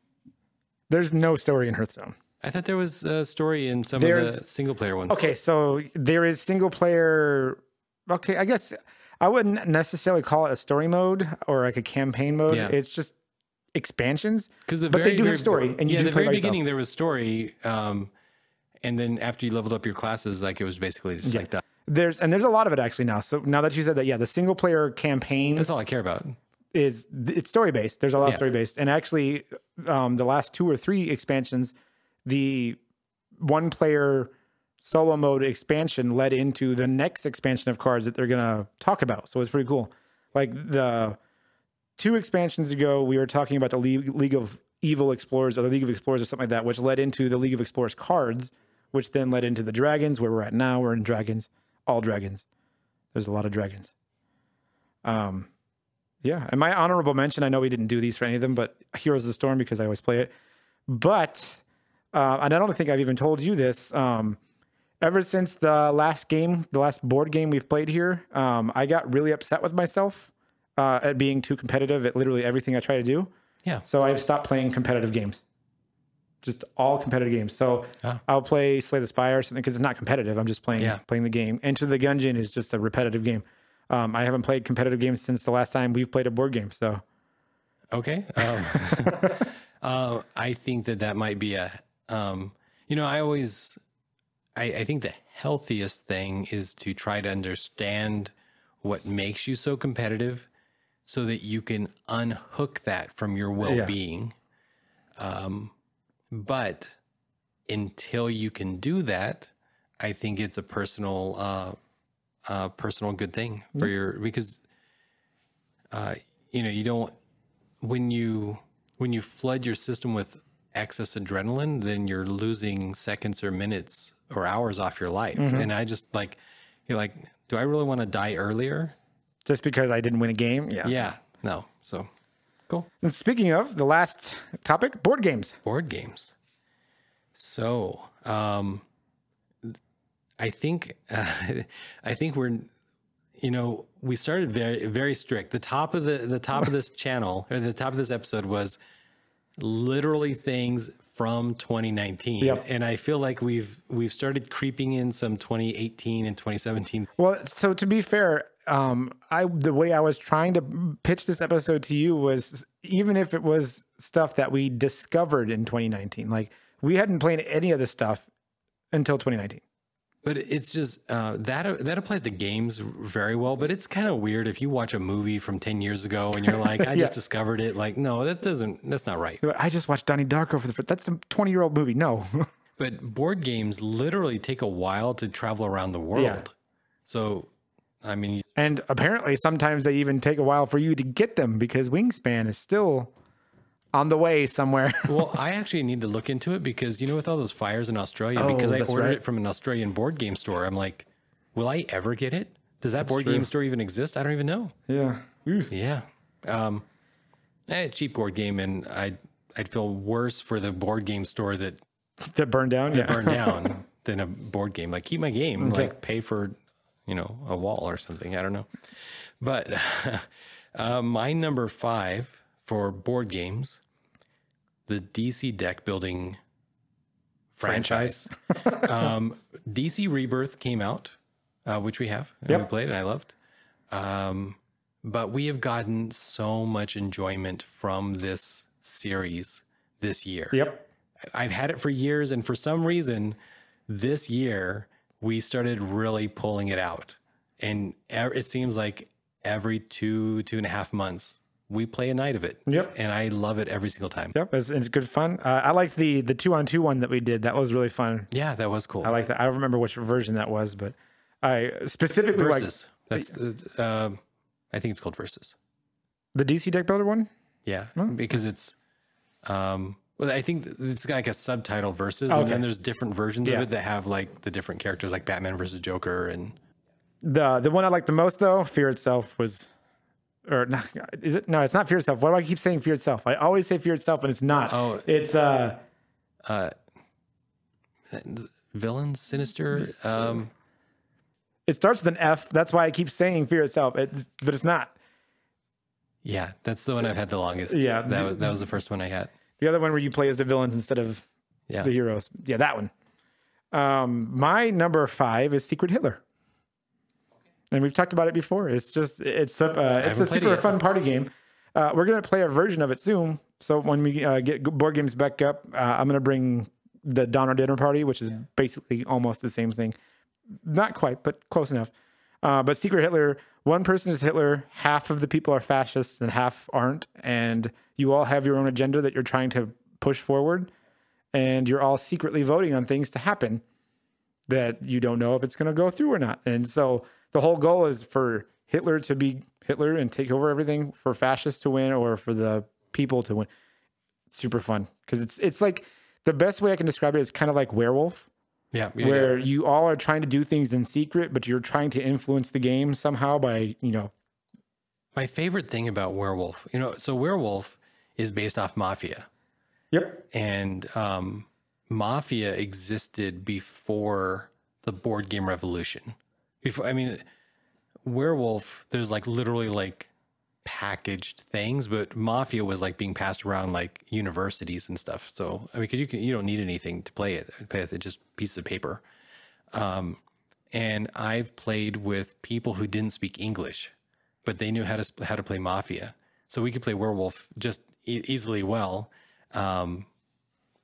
There's no story in Hearthstone. I thought there was a story in some of the single player ones. Okay, so there is single player. Okay, I guess I wouldn't necessarily call it a story mode or like a campaign mode. Yeah. It's just expansions. because the but they very, do have story, and you yeah, do the play very by yourself. beginning there was story, um, and then after you leveled up your classes, like it was basically just like that. There's and there's a lot of it actually now. So now that you said that, yeah, the single player campaigns That's all I care about. is it's story based. There's a lot of story based, and actually, um, the last two or three expansions, the one player solo mode expansion led into the next expansion of cards that they're gonna talk about. So it's pretty cool. Like the two expansions ago, we were talking about the League, League of Evil Explorers or the League of Explorers or something like that, which led into the League of Explorers cards, which then led into the dragons, where we're at now. We're in dragons, all dragons. There's a lot of dragons. Um, yeah, and my honorable mention. I know we didn't do these for any of them, but Heroes of the Storm because I always play it. But uh, and I don't think I've even told you this. Um, ever since the last game, the last board game we've played here, um, I got really upset with myself uh, at being too competitive at literally everything I try to do. Yeah. So I've stopped playing competitive games. Just all competitive games. So Ah. I'll play Slay the Spire or something because it's not competitive. I'm just playing Yeah. playing the game. Enter the Gungeon is just a repetitive game. Um, I haven't played competitive games since the last time we've played a board game. So Okay. Um, uh, I think that that might be a, um, you know, I always, I, I think the healthiest thing is to try to understand what makes you so competitive so that you can unhook that from your well being. Um, but until you can do that, I think it's a personal, uh, uh, personal good thing for your, because, uh, you know, you don't, when you when you flood your system with excess adrenaline, then you're losing seconds or minutes or hours off your life. And I just like you're like, do I really want to die earlier? just because I didn't win a game, yeah. Yeah. No. So cool. And speaking of the last topic, board games. Board games. So um I think uh, I think we're you know we started very very strict. The top of the the top of this channel or the top of this episode was literally things from 2019 Yep. and I feel like we've we've started creeping in some 2018 and 2017 Well, so to be fair, um, I the way I was trying to pitch this episode to you was even if it was stuff that we discovered in 2019, like we hadn't played any of this stuff until 2019. But it's just uh, that that applies to games very well. But it's kind of weird if you watch a movie from ten years ago and you're like, I just discovered it. Like, no, that doesn't. That's not right. I just watched Donnie Darko for the first. That's a 20 year old movie. No, But board games literally take a while to travel around the world. Yeah. So, I mean, and apparently sometimes they even take a while for you to get them because Wingspan is still on the way somewhere. well, I actually need to look into it because you know, with all those fires in Australia, because I Oh, ordered right. it from an Australian board game store, I'm like, will I ever get it? Does that board true. game store even exist? I don't even know. yeah. Yeah. Um, eh, cheap board game, and I'd I'd feel worse for the board game store that That burned down. Yeah. burned down than a board game. Like keep my game, like pay for, you know, a wall or something. I don't know. But uh, my number five for board games, the DC deck building franchise. um, DC Rebirth came out, uh, which we have, and we played, and I loved. Um, but we have gotten so much enjoyment from this series this year. Yep. I've had it for years, and for some reason, this year we started really pulling it out, and it seems like every two two and a half months we play a night of it. Yep. and I love it every single time. Yep. It's, it's good fun. Uh, I like the the two on two one that we did. That was really fun. Yeah, that was cool. I like that. I don't remember which version that was, but I specifically like that's the, um, I think it's called Versus. the DC deck builder one. Yeah, because it's um well I think it's got like a subtitle versus Okay. and then there's different versions Yeah. of it that have like the different characters like Batman versus Joker and The the one I liked the most though, Fear itself was or not, is it no, it's not Fear itself. Why do I keep saying Fear itself? I always say Fear itself, and it's not. Oh. it's uh uh villains sinister um it starts with an F. That's why I keep saying Fear itself. It, but it's not. yeah that's the one I've had the longest Yeah. that was that was the first one I had The other one where you play as the villains instead of yeah the heroes. Yeah, that one. Um, my number five is Secret Hitler. And we've talked about it before. It's just it's a uh, it's a haven't it super fun party game. Uh, we're gonna play a version of it soon. So when we uh, get board games back up, uh, I'm gonna bring the Donner Dinner Party, which is basically almost the same thing. Not quite, but close enough. Uh, but Secret Hitler, one person is Hitler, half of the people are fascists, and half aren't. And you all have your own agenda that you're trying to push forward and you're all secretly voting on things to happen that you don't know if it's going to go through or not. And so the whole goal is for Hitler to be Hitler and take over everything, for fascists to win, or for the people to win. Super fun because it's it's like the best way I can describe it is kind of like werewolf, yeah, yeah, where yeah. you all are trying to do things in secret, but you're trying to influence the game somehow by you know my favorite thing about werewolf you know so werewolf is based off mafia. Yep. And um, mafia existed before the board game revolution. Before i mean werewolf there's like literally like packaged things but mafia was like being passed around like universities and stuff so i mean because you can you don't need anything to play it play with it just pieces of paper um, and i've played with people who didn't speak english but they knew how to how to play mafia so we could play werewolf just e- easily well um,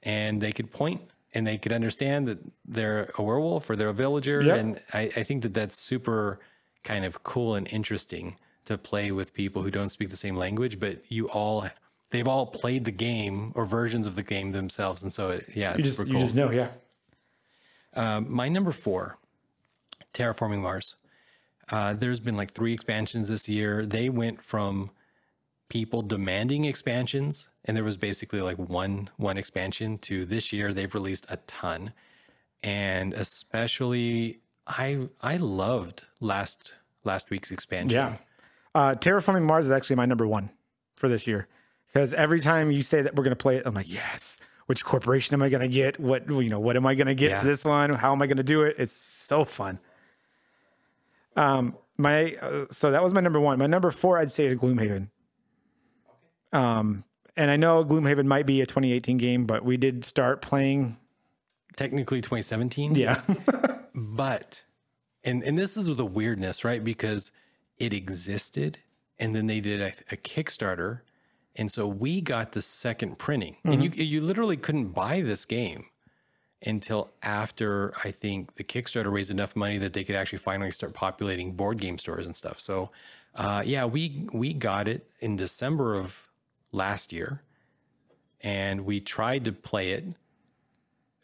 and they could point and they could understand that they're a werewolf or they're a villager. Yep. And I, I think that that's super kind of cool and interesting to play with people who don't speak the same language, but you all they've all played the game or versions of the game themselves, and so it, yeah, you it's just super you cool. just know yeah Um, my number four, Terraforming Mars. Uh, there's been like three expansions this year. They went from people demanding expansions, and there was basically like one one expansion to this year they've released a ton, and especially I I loved last last week's expansion. Yeah. Uh, Terraforming Mars is actually my number one for this year because every time you say that we're going to play it, I'm like, yes, which corporation am I going to get? What you know, what am I going to get Yeah. for this one? How am I going to do it? It's so fun. Um, my uh, so that was my number one. My number four, I'd say, is Gloomhaven. Um, and I know Gloomhaven might be a 2018 game, but we did start playing. Technically 2017. Yeah, But, and, and this is the weirdness, right? Because it existed and then they did a, a Kickstarter. And so we got the second printing. And you, you literally couldn't buy this game until after I think the Kickstarter raised enough money that they could actually finally start populating board game stores and stuff. So, uh, yeah, we we got it in December of last year, and we tried to play it.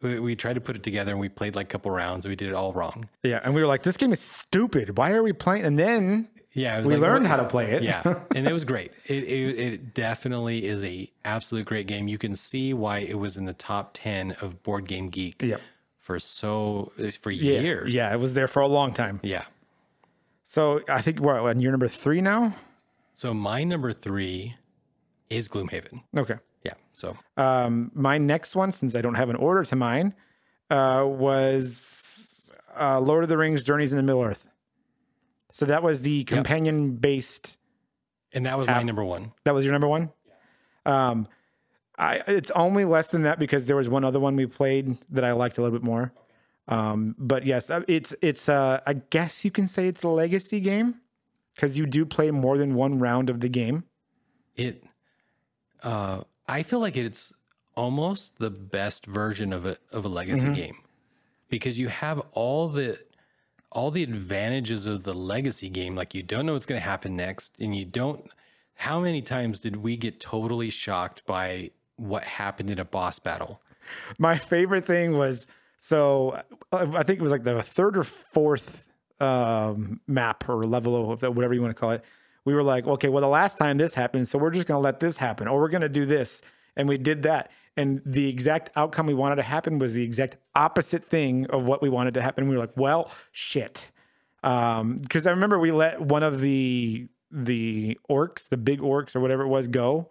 We, we tried to put it together, and we played like a couple rounds. We did it all wrong. yeah, and we were like, "This game is stupid. Why are we playing?" And then Yeah, it was we like, learned how to play it. yeah, and it was great. It, it it definitely is a absolute great game. You can see why it was in the top ten of Board Game Geek Yep. for so for yeah, years. yeah, it was there for a long time. yeah. So I think we're on year number three now. So my number three is Gloomhaven. Okay. Yeah. So Um, my next one, since I don't have an order to mine, uh, was uh, Lord of the Rings: Journeys in the Middle Earth. So that was the companion-based. and that was my number one. That was your number one. Um, I it's only less than that because there was one other one we played that I liked a little bit more. Um, but yes, uh, it's it's uh, I guess you can say it's a legacy game because you do play more than one round of the game. It uh I feel like it's almost the best version of a of a legacy game. Because you have all the all the advantages of the legacy game like you don't know what's going to happen next and you don't how many times did we get totally shocked by what happened in a boss battle? my favorite thing was so I think it was like the third or fourth um, map or level of whatever you want to call it. We were like, okay, well, the last time this happened, so we're just going to let this happen, or we're going to do this, and we did that. And the exact outcome we wanted to happen was the exact opposite thing of what we wanted to happen. We were like, well, shit, um, because I remember we let one of the the orcs, the big orcs or whatever it was, go,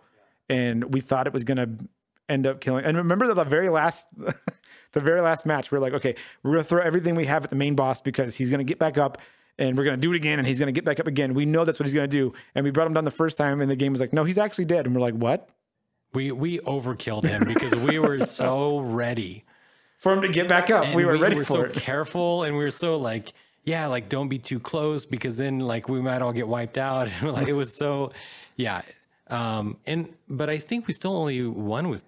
and we thought it was going to end up killing. And remember the very last, the very last match, we are like, okay, we're gonna throw everything we have at the main boss because he's gonna get back up, and we're gonna do it again, and he's gonna get back up again. We know that's what he's gonna do, and we brought him down the first time, and the game was like, no, he's actually dead, and we're like, what? We we overkilled him because we were so ready. For him to get back up, we And were ready We were for so it. careful and we were so like yeah like don't be too close because then like we might all get wiped out like it was so yeah um and but i think we still only won with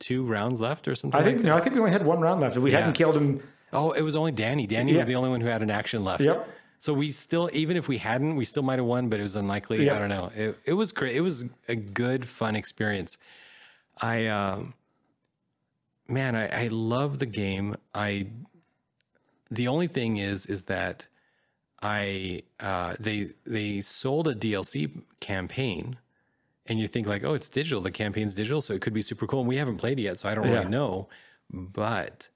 two rounds left or something I think like no, I think we only had one round left. If We hadn't killed him. oh it was only danny danny was the only one who had an action left Yep. So we still even if we hadn't we still might have won but it was unlikely. Yep. i don't know. It, it was great. It was a good fun experience. I um man I, I love the game. I the only thing is is that i uh they they sold a dlc campaign and you think like oh it's digital. The campaign's digital so it could be super cool and we haven't played it yet so i don't Yeah. really know. But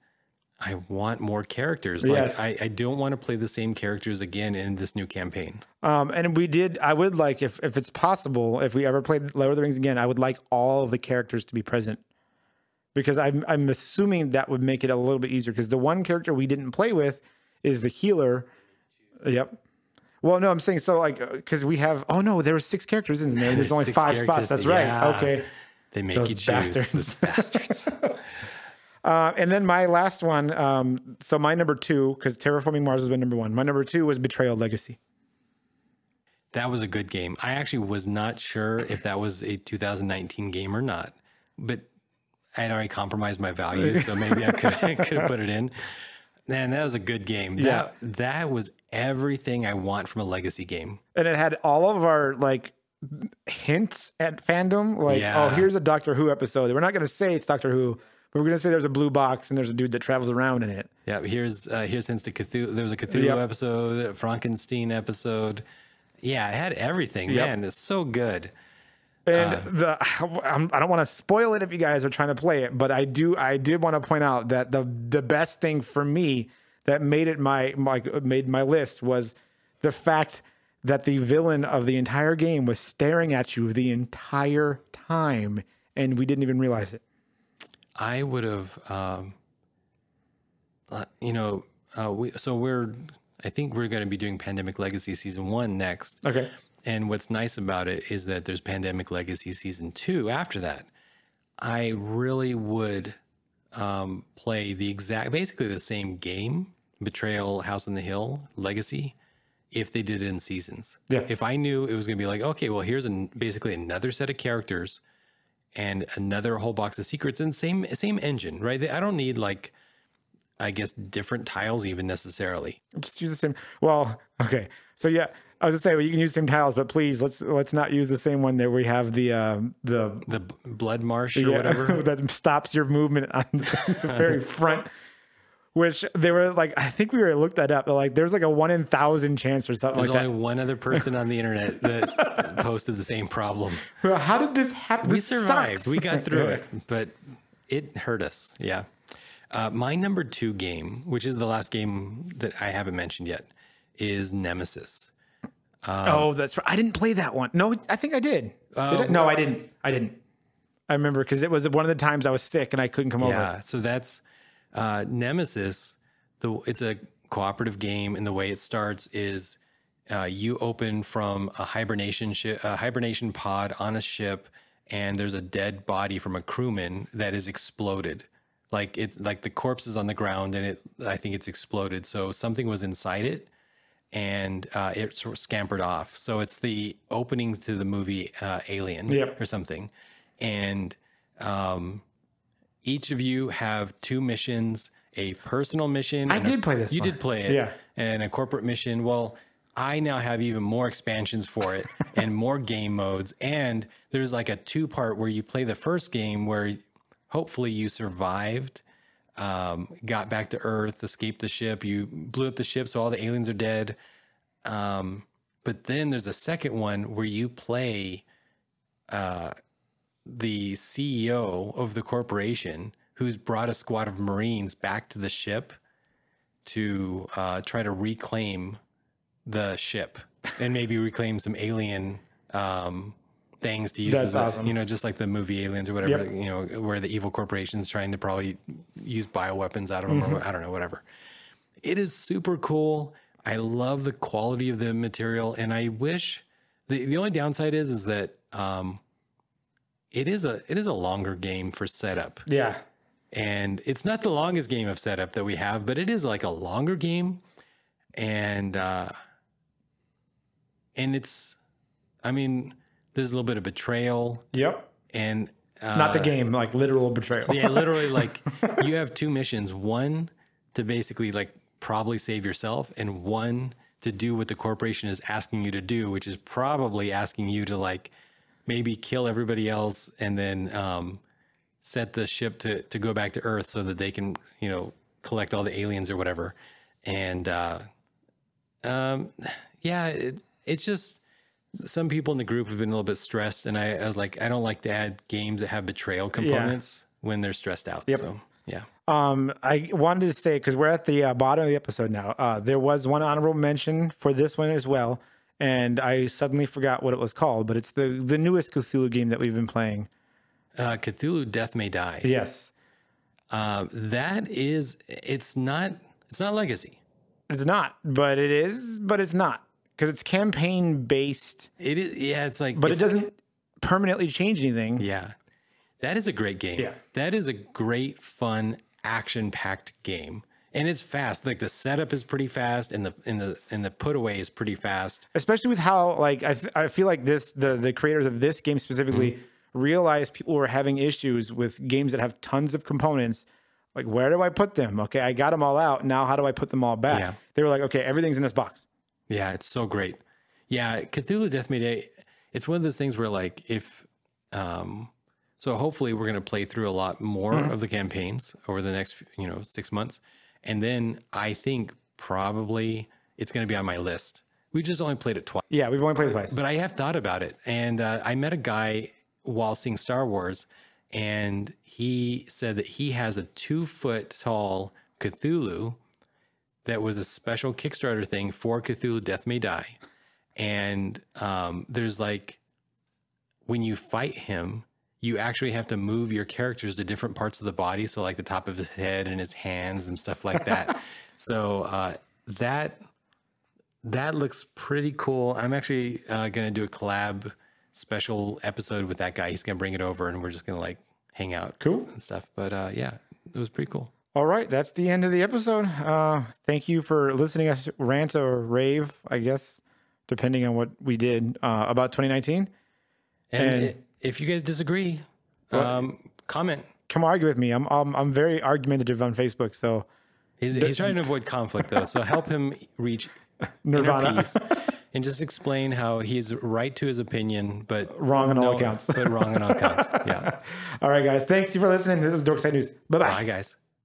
i want more characters like Yes. I, I don't want to play the same characters again in this new campaign Um, and we did. I would like if if it's possible, if we ever play Lord of the Rings again, I would like all of the characters to be present because I'm I'm assuming that would make it a little bit easier because the one character we didn't play with is the healer. Yep. Well, no, I'm saying so like because we have. Oh no, there were six characters in there. There's only five spots. That's yeah. right. Okay. they make Those you choose bastards. those bastards Uh, and then my last one. Um, so my number two, because Terraforming Mars was my number one. My number two was Betrayal Legacy. That was a good game. I actually was not sure if that was a 2019 game or not, but I had already compromised my values, so maybe I could I could have put it in. Man, that was a good game. That that was everything I want from a legacy game. and it had all of our like hints at fandom. Like, Yeah. oh, here's a Doctor Who episode. We're not going to say it's Doctor Who, but we're going to say there's a blue box and there's a dude that travels around in it. Yeah, here's uh, here's hints to Cthulhu. There was a Cthulhu Yep. episode, Frankenstein episode. Yeah, it had everything. Yep. Man, it's so good. And Uh. the I'm, I don't want to spoil it if you guys are trying to play it, but I do. I did want to point out that the the best thing for me that made it my my made my list was the fact that the villain of the entire game was staring at you the entire time, and we didn't even realize it. I would have, um, uh, you know, uh, we, so we're, I think we're going to be doing Pandemic Legacy season one next. Okay. And what's nice about it is that there's Pandemic Legacy season two after that. I really would um, play the exact, basically the same game, Betrayal, House on the Hill, Legacy, if they did it in seasons. Yeah. If I knew it was going to be like, okay, well, here's an, basically another set of characters and another whole box of secrets and same same engine, right? I don't need like, I guess, different tiles even necessarily. Just use the same. Well, okay. So yeah, I was gonna say well, you can use the same tiles, but please let's let's not use the same one that we have the uh, the The blood marsh or yeah, whatever. that stops your movement on the very front. Which they were like, I think we were looked that up. But like, there's like a one in thousand chance or something There's like only one other person on the internet that posted the same problem. that. How did this happen? We This survived. sucks. We got through it, but it hurt us. Yeah. Uh, my number two game, which is the last game that I haven't mentioned yet, is Nemesis. oh, that's right. I didn't play that one. No, I think I did. did I? No, I didn't. I didn't. I remember because it was one of the times I was sick and I couldn't come over. Yeah. So that's uh, Nemesis. The it's a cooperative game, and the way it starts is uh, you open from a hibernation ship, a hibernation pod on a ship, and there's a dead body from a crewman that is exploded. Like it's like the corpse is on the ground, and it I think it's exploded. So something was inside it, and uh, it sort of scampered off. So it's the opening to the movie uh, Alien Yep. or something, and um, each of you have two missions: a personal mission. I and a- did play this You one. did play it, Yeah. and a corporate mission. Well, I now have even more expansions for it and more game modes. And there's like a two part where you play the first game where hopefully you survived, um, got back to Earth, escaped the ship, you blew up the ship, so all the aliens are dead. Um, but then there's a second one where you play uh, the CEO of the corporation who's brought a squad of Marines back to the ship to uh, try to reclaim the ship and maybe reclaim some alien um, things to use That's as a, awesome. you know, just like the movie Aliens or whatever, Yep. you know, where the evil corporation's trying to probably use bioweapons out of them Mm-hmm. or I don't know, whatever. It is super cool. I love the quality of the material, and I wish the the only downside is is that um, it is a it is a longer game for setup, Yeah. and it's not the longest game of setup that we have, but it is like a longer game, and uh, and it's, I mean, there's a little bit of betrayal, Yep. and uh, Not the game, like literal betrayal. yeah, literally, like you have two missions: one to basically like probably save yourself, and one to do what the corporation is asking you to do, which is probably asking you to like maybe kill everybody else and then um, set the ship to to go back to Earth so that they can you know collect all the aliens or whatever. And uh, um, yeah, it, it's just some people in the group have been a little bit stressed, and I, I was like, I don't like to add games that have betrayal components when they're stressed out. So yeah, Um, I wanted to say because we're at the uh, bottom of the episode now. Uh, there was one honorable mention for this one as well, and I suddenly forgot what it was called. But it's the the newest Cthulhu game that we've been playing. uh, Cthulhu Death May Die. Yes, Uh, that is, it's not, it's not legacy. it's not, but it is, but it's not because it's campaign based, It is, yeah, it's like, but it's, it doesn't permanently change anything. yeah, that is a great game. Yeah. that is a great, fun, action-packed game, and it's fast. Like the setup is pretty fast, and the and the and the put away is pretty fast. especially with how like I, th- I feel like this the the creators of this game specifically realized people were having issues with games that have tons of components like where do i put them okay i got them all out now how do i put them all back Yeah. they were like okay everything's in this box Yeah, it's so great. Yeah, Cthulhu Death May Die. It's one of those things where like if um so hopefully we're going to play through a lot more of the campaigns over the next you know 6 months. And then I think probably it's going to be on my list. We just only played it twice, yeah we've only played it twice but I have thought about it. And uh, I met a guy while seeing Star Wars and he said that he has a 2 foot tall Cthulhu that was a special Kickstarter thing for Cthulhu Death May Die. And um, there's like, when you fight him, you actually have to move your characters to different parts of the body. So like the top of his head and his hands and stuff like that. so uh, that that looks pretty cool. I'm actually uh, gonna do a collab special episode with that guy. He's gonna bring it over, and we're just gonna like hang out, Cool. and stuff. But uh, yeah, it was pretty cool. All right, that's the end of the episode. Uh, thank you for listening us rant or rave, I guess, depending on what we did uh, about 2019. And, And- i- if you guys disagree, um, comment. Come argue with me. I'm I'm, I'm very argumentative on Facebook, so He's, he's trying to avoid conflict though, so help him reach Nirvana. peace and just explain how he's right to his opinion, but Wrong on all accounts. but wrong on all accounts. Yeah. All right, guys. Thanks you for listening. This was Dorkside News. Bye bye. Bye, guys.